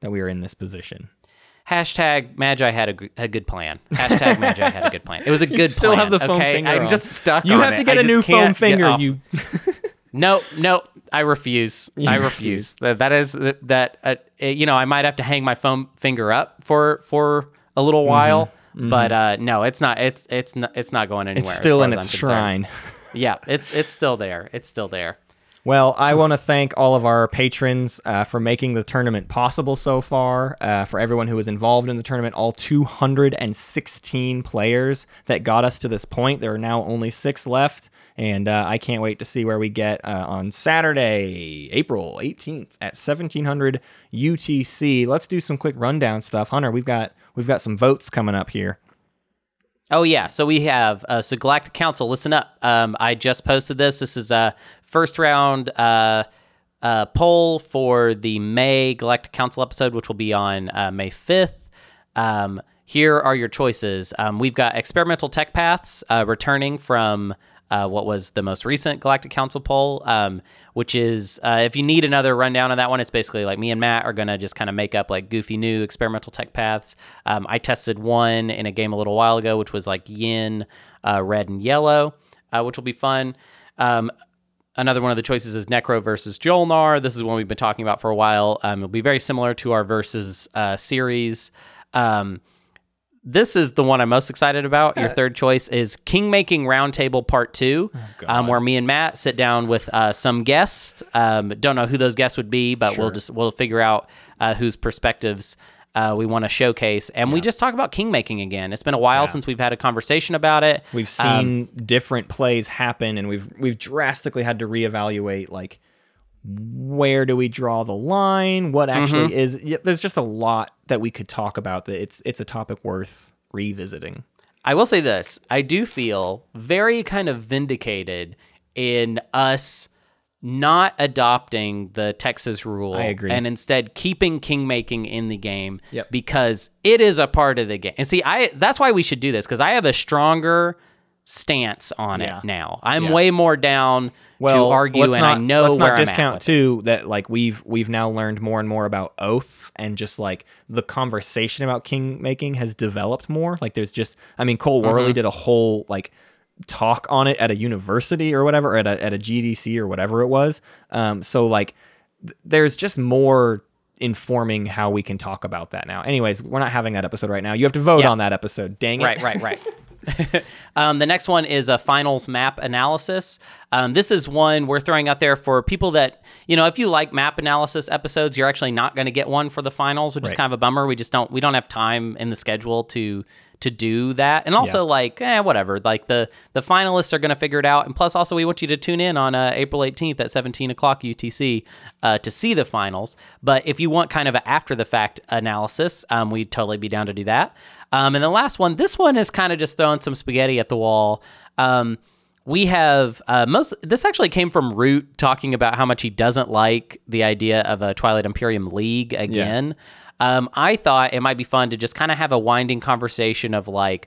that we are in this position. Hashtag Magi had a, a good plan. Hashtag Magi had a good plan. It was a You good still plan. Still have the foam okay? finger I'm on. just stuck. You have it. to get I a new foam finger. You No, no, I refuse. I refuse. That that is that. Uh, you know, I might have to hang my foam finger up for for a little Mm-hmm. while, but uh, no, it's not. It's it's not. It's not going anywhere. it's still in its I'm shrine. Yeah, it's it's still there. It's still there. Well, I want to thank all of our patrons uh, for making the tournament possible so far. Uh, for everyone who was involved in the tournament, all 216 players that got us to this point. There are now only six left, and uh, I can't wait to see where we get uh, on Saturday, April 18th at 1700 UTC. Let's do some quick rundown stuff, Hunter. We've got we've got some votes coming up here. Oh yeah, so we have uh, so Galactic Council. Listen up. Um, I just posted this. This is a first round uh, uh, poll for the May Galactic Council episode, which will be on uh, May fifth. Um, here are your choices. Um, we've got experimental tech paths uh, returning from uh, what was the most recent Galactic Council poll, um, which is uh, if you need another rundown on that one, it's basically like me and Matt are gonna just kind of make up like goofy new experimental tech paths. Um, I tested one in a game a little while ago, which was like yin, red, and yellow, which will be fun. Um, Another one of the choices is Necro versus Jol-Nar. This is one we've been talking about for a while. Um, it'll be very similar to our versus uh, series. Um, this is the one I'm most excited about. Your third choice is Kingmaking Roundtable Part Two, um, where me and Matt sit down with uh, some guests. Um, don't know who those guests would be, but we'll just we'll figure out uh, whose perspectives uh, we want to showcase, and we just talk about kingmaking again. It's been a while since we've had a conversation about it. We've seen different plays happen, and we've we've drastically had to reevaluate like where do we draw the line? What actually Mm-hmm. is? Yeah, there's just a lot that we could talk about. That it's it's a topic worth revisiting. I will say this: I do feel very kind of vindicated in us not adopting the Texas rule I agree. and instead keeping kingmaking in the game Yep. because it is a part of the game. And see, I that's why we should do this because I have a stronger stance on Yeah. it now. I'm Yeah. way more down Well, to argue, and not, I know let's where not I'm discount at. with it. too that like we've we've now learned more and more about oath and just like the conversation about king making has developed more. Like there's just I mean Cole Mm-hmm. Wehrle did a whole like talk on it at a university or whatever, or at a at a GDC or whatever it was. Um, so like th- there's just more informing how we can talk about that now. Anyways, we're not having that episode right now. You have to vote Yeah. on that episode. Dang it. Right, right, right. um, the next one is a finals map analysis. Um, this is one we're throwing out there for people that, you know, if you like map analysis episodes, you're actually not going to get one for the finals, which is kind of a bummer. We just don't, we don't have time in the schedule to to do that. And also like eh whatever. Like the the finalists are going to figure it out. And plus also we want you to tune in on uh, april 18th at 17 o'clock utc uh, to see the finals. But if you want kind of an after the fact analysis um, we'd totally be down to do that. Um, and the last one this one is kind of just throwing some spaghetti at the wall. Um, we have uh, most. This actually came from Root talking about how much he doesn't like the idea of a Twilight Imperium league again. Um, I thought it might be fun to just kind of have a winding conversation of like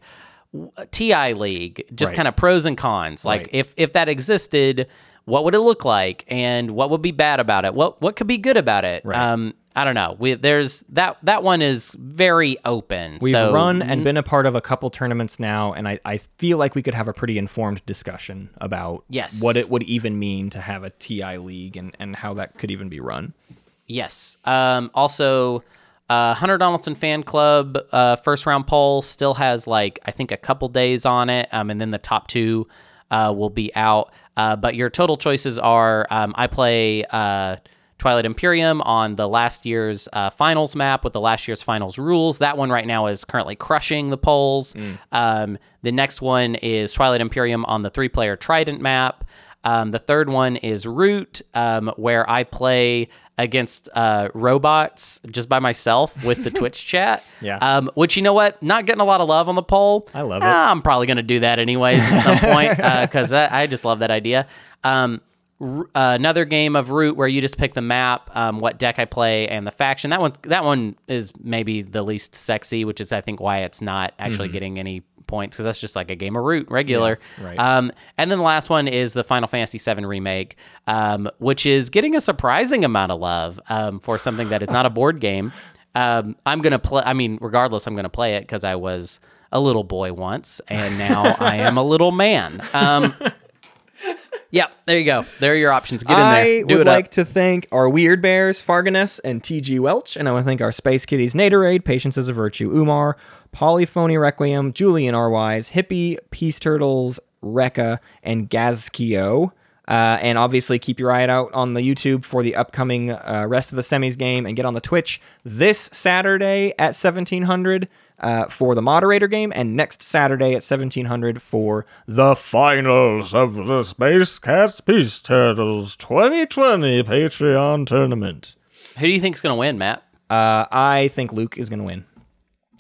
TI League, just Right. kind of pros and cons. Like Right. if if that existed, what would it look like, and what would be bad about it? What what could be good about it? Right. Um, I don't know. We, there's that that one is very open. We've so, run and been a part of a couple tournaments now, and I, I feel like we could have a pretty informed discussion about Yes. what it would even mean to have a TI league and, and how that could even be run. Yes. Um, also, uh, Hunter Donaldson fan club uh, first round poll still has like I think a couple days on it, um, and then the top two uh, will be out. Uh, but your total choices are: um, I play uh, Twilight Imperium on the last year's uh, finals map with the last year's finals rules. That one right now is currently crushing the polls. Um, the next one is Twilight Imperium on the three player Trident map. Um, the third one is Root, um, where I play against uh, robots just by myself with the Twitch chat. Yeah. Um, which, you know what? Not getting a lot of love on the poll. I love it. Ah, I'm probably going to do that anyways at some point because I, I just love that idea. Um, r- uh, another game of Root where you just pick the map, um, what deck I play, and the faction. That one, that one is maybe the least sexy, which is I think why it's not actually getting any points because that's just like a game of Root regular. Mm-hmm. right. Um, and then the last one is the Final Fantasy VII remake, um, which is getting a surprising amount of love um, for something that is not a board game. Um, I'm gonna play. I mean, regardless, I'm gonna play it because I was a little boy once, and now I am a little man. Um, yeah, there you go. There are your options. Get in I there. Do would like up. to thank our Weird Bears, Farganus, and TG Welch, and I want to thank our Space Kitties, Naderade, Patience is a Virtue, Umar, Polyphony Requiem, Julian R. Wise, Hippie, Peace Turtles, Rekka, and Gazkio. Uh, and obviously, keep your eye out on the YouTube for the upcoming uh, rest of the semis game, and get on the Twitch this Saturday at 1700 uh, for the moderator game, and next Saturday at 1700 for the finals of the Space Cats Peace Turtles 2020 Patreon tournament. Who do you think's gonna win, Matt? Uh, I think Luke is going to win.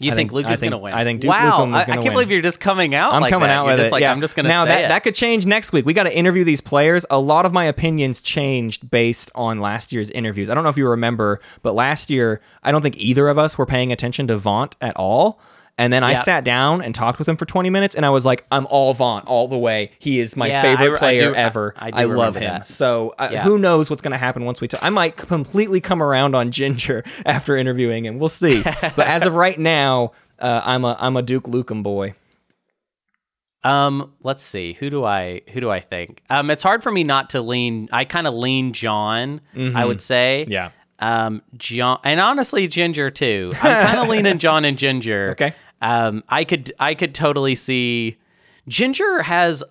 You think, think- Luke is gonna win? I think Duke wow, I, I can't win. believe you're just coming out. I'm like coming that. out You're with it. Like yeah. I'm just gonna now say that it. that could change next week. We got to interview these players. A lot of my opinions changed based on last year's interviews. I don't know if you remember, but last year I don't think either of us were paying attention to Vaunt at all. And then I Yep. sat down and talked with him for 20 minutes, and I was like, "I'm all Vaunt all the way. He is my Yeah, favorite I- I player do- ever. I- I I love him." that. So uh, Yeah. who knows what's going to happen once we talk? I might completely come around on Ginger after interviewing him. We'll see. but as of right now, uh, I'm a I'm a Duke Lukem boy. Um, let's see. Who do I who do I think? Um, it's hard for me not to lean. I kind of lean John. I would say. Mm-hmm. Yeah. Um, John, and honestly, Ginger too. I'm kind of leaning John and Ginger. Okay. Um, I could I could totally see. Ginger has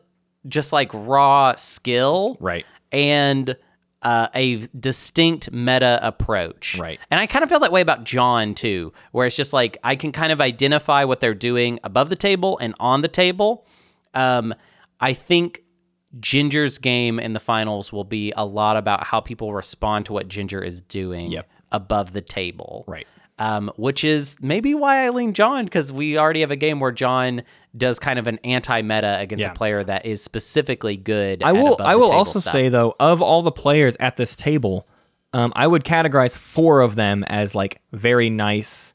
just like raw skill. Right. and uh, a distinct meta approach. Right. And I kind of feel that way about John too, where it's just like I can kind of identify what they're doing above the table and on the table. Um, I think Ginger's game in the finals will be a lot about how people respond to what Ginger is doing Yep. above the table. Right. Um, which is maybe why I lean John because we already have a game where John does kind of an anti-meta against Yeah. a player that is specifically good. I at will. I the will also stuff. say though, of all the players at this table, um, I would categorize four of them as like very nice,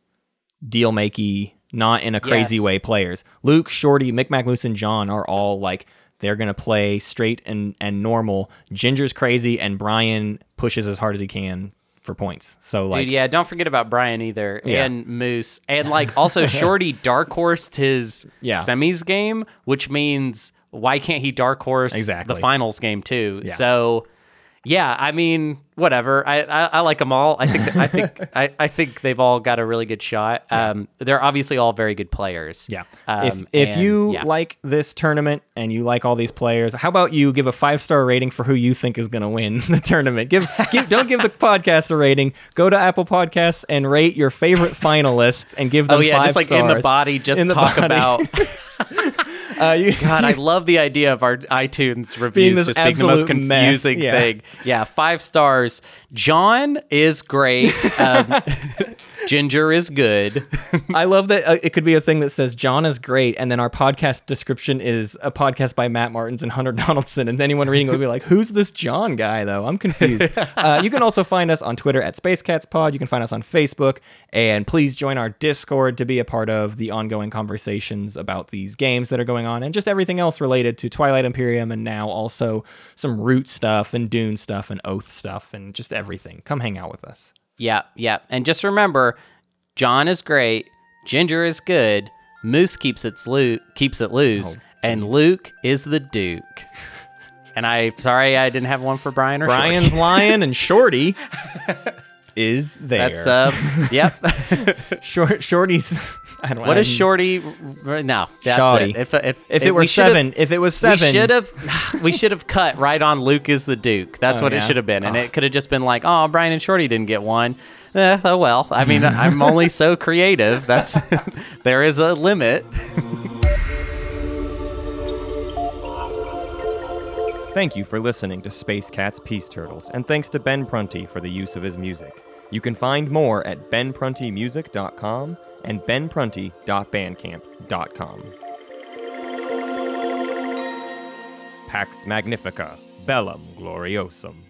deal makey, not in a crazy Yes. way players. Luke, Shorty, Mick Moose, and John are all like they're gonna play straight and and normal. Ginger's crazy, and Brian pushes as hard as he can for points. So like, Dude, yeah, don't forget about Brian either, Yeah. and Moose, and like also Shorty dark horsed his Yeah. semis game, which means why can't he dark horse Exactly. the finals game too? Yeah. So, yeah, I mean, whatever. I I, I like them all. I think I think I, I think they've all got a really good shot. Um, they're obviously all very good players. Yeah. Um, if if and, you yeah. like this tournament and you like all these players, how about you give a five star rating for who you think is going to win the tournament? Give, give don't give the podcast a rating. Go to Apple Podcasts and rate your favorite finalists and give them Oh yeah, five just like in the body, just In talk body. about. Uh, you, God, I love the idea of our iTunes reviews this just being the most confusing yeah. thing. Yeah, five stars. John is great. Um, Ginger is good. I love that uh, it could be a thing that says John is great, and then our podcast description is a podcast by Matt Martins and Hunter Donaldson, and anyone reading it would be like, "Who's this John guy?" Though I'm confused. uh, you can also find us on Twitter at SpaceCatsPod. You can find us on Facebook, and please join our Discord to be a part of the ongoing conversations about these games that are going on, and just everything else related to Twilight Imperium, and now also some Root stuff and Dune stuff and Oath stuff, and just everything. Come hang out with us. Yeah, yeah. And just remember, John is great, Ginger is good, Moose keeps its keeps it loose, Oh, and Luke is the Duke. And I sorry I didn't have one for Brian or Shorty. Brian's lion and Shorty is there. That's uh, yep. Short Shorty's. I don't. what I is Shorty? No, that's Shawty. it. If, if, If it were we seven, if it was seven, We should have we should have cut right on Luke is the Duke. That's Oh, what yeah? it should have been. And Ugh. it could have just been like, oh, Brian and Shorty didn't get one. Eh, oh well. I mean, I'm only so creative. That's there is a limit. Thank you for listening to Space Cat's Peace Turtles, and thanks to Ben Prunty for the use of his music. You can find more at benpruntymusic.com and benprunty.bandcamp.com. Pax Magnifica, Bellum Gloriosum.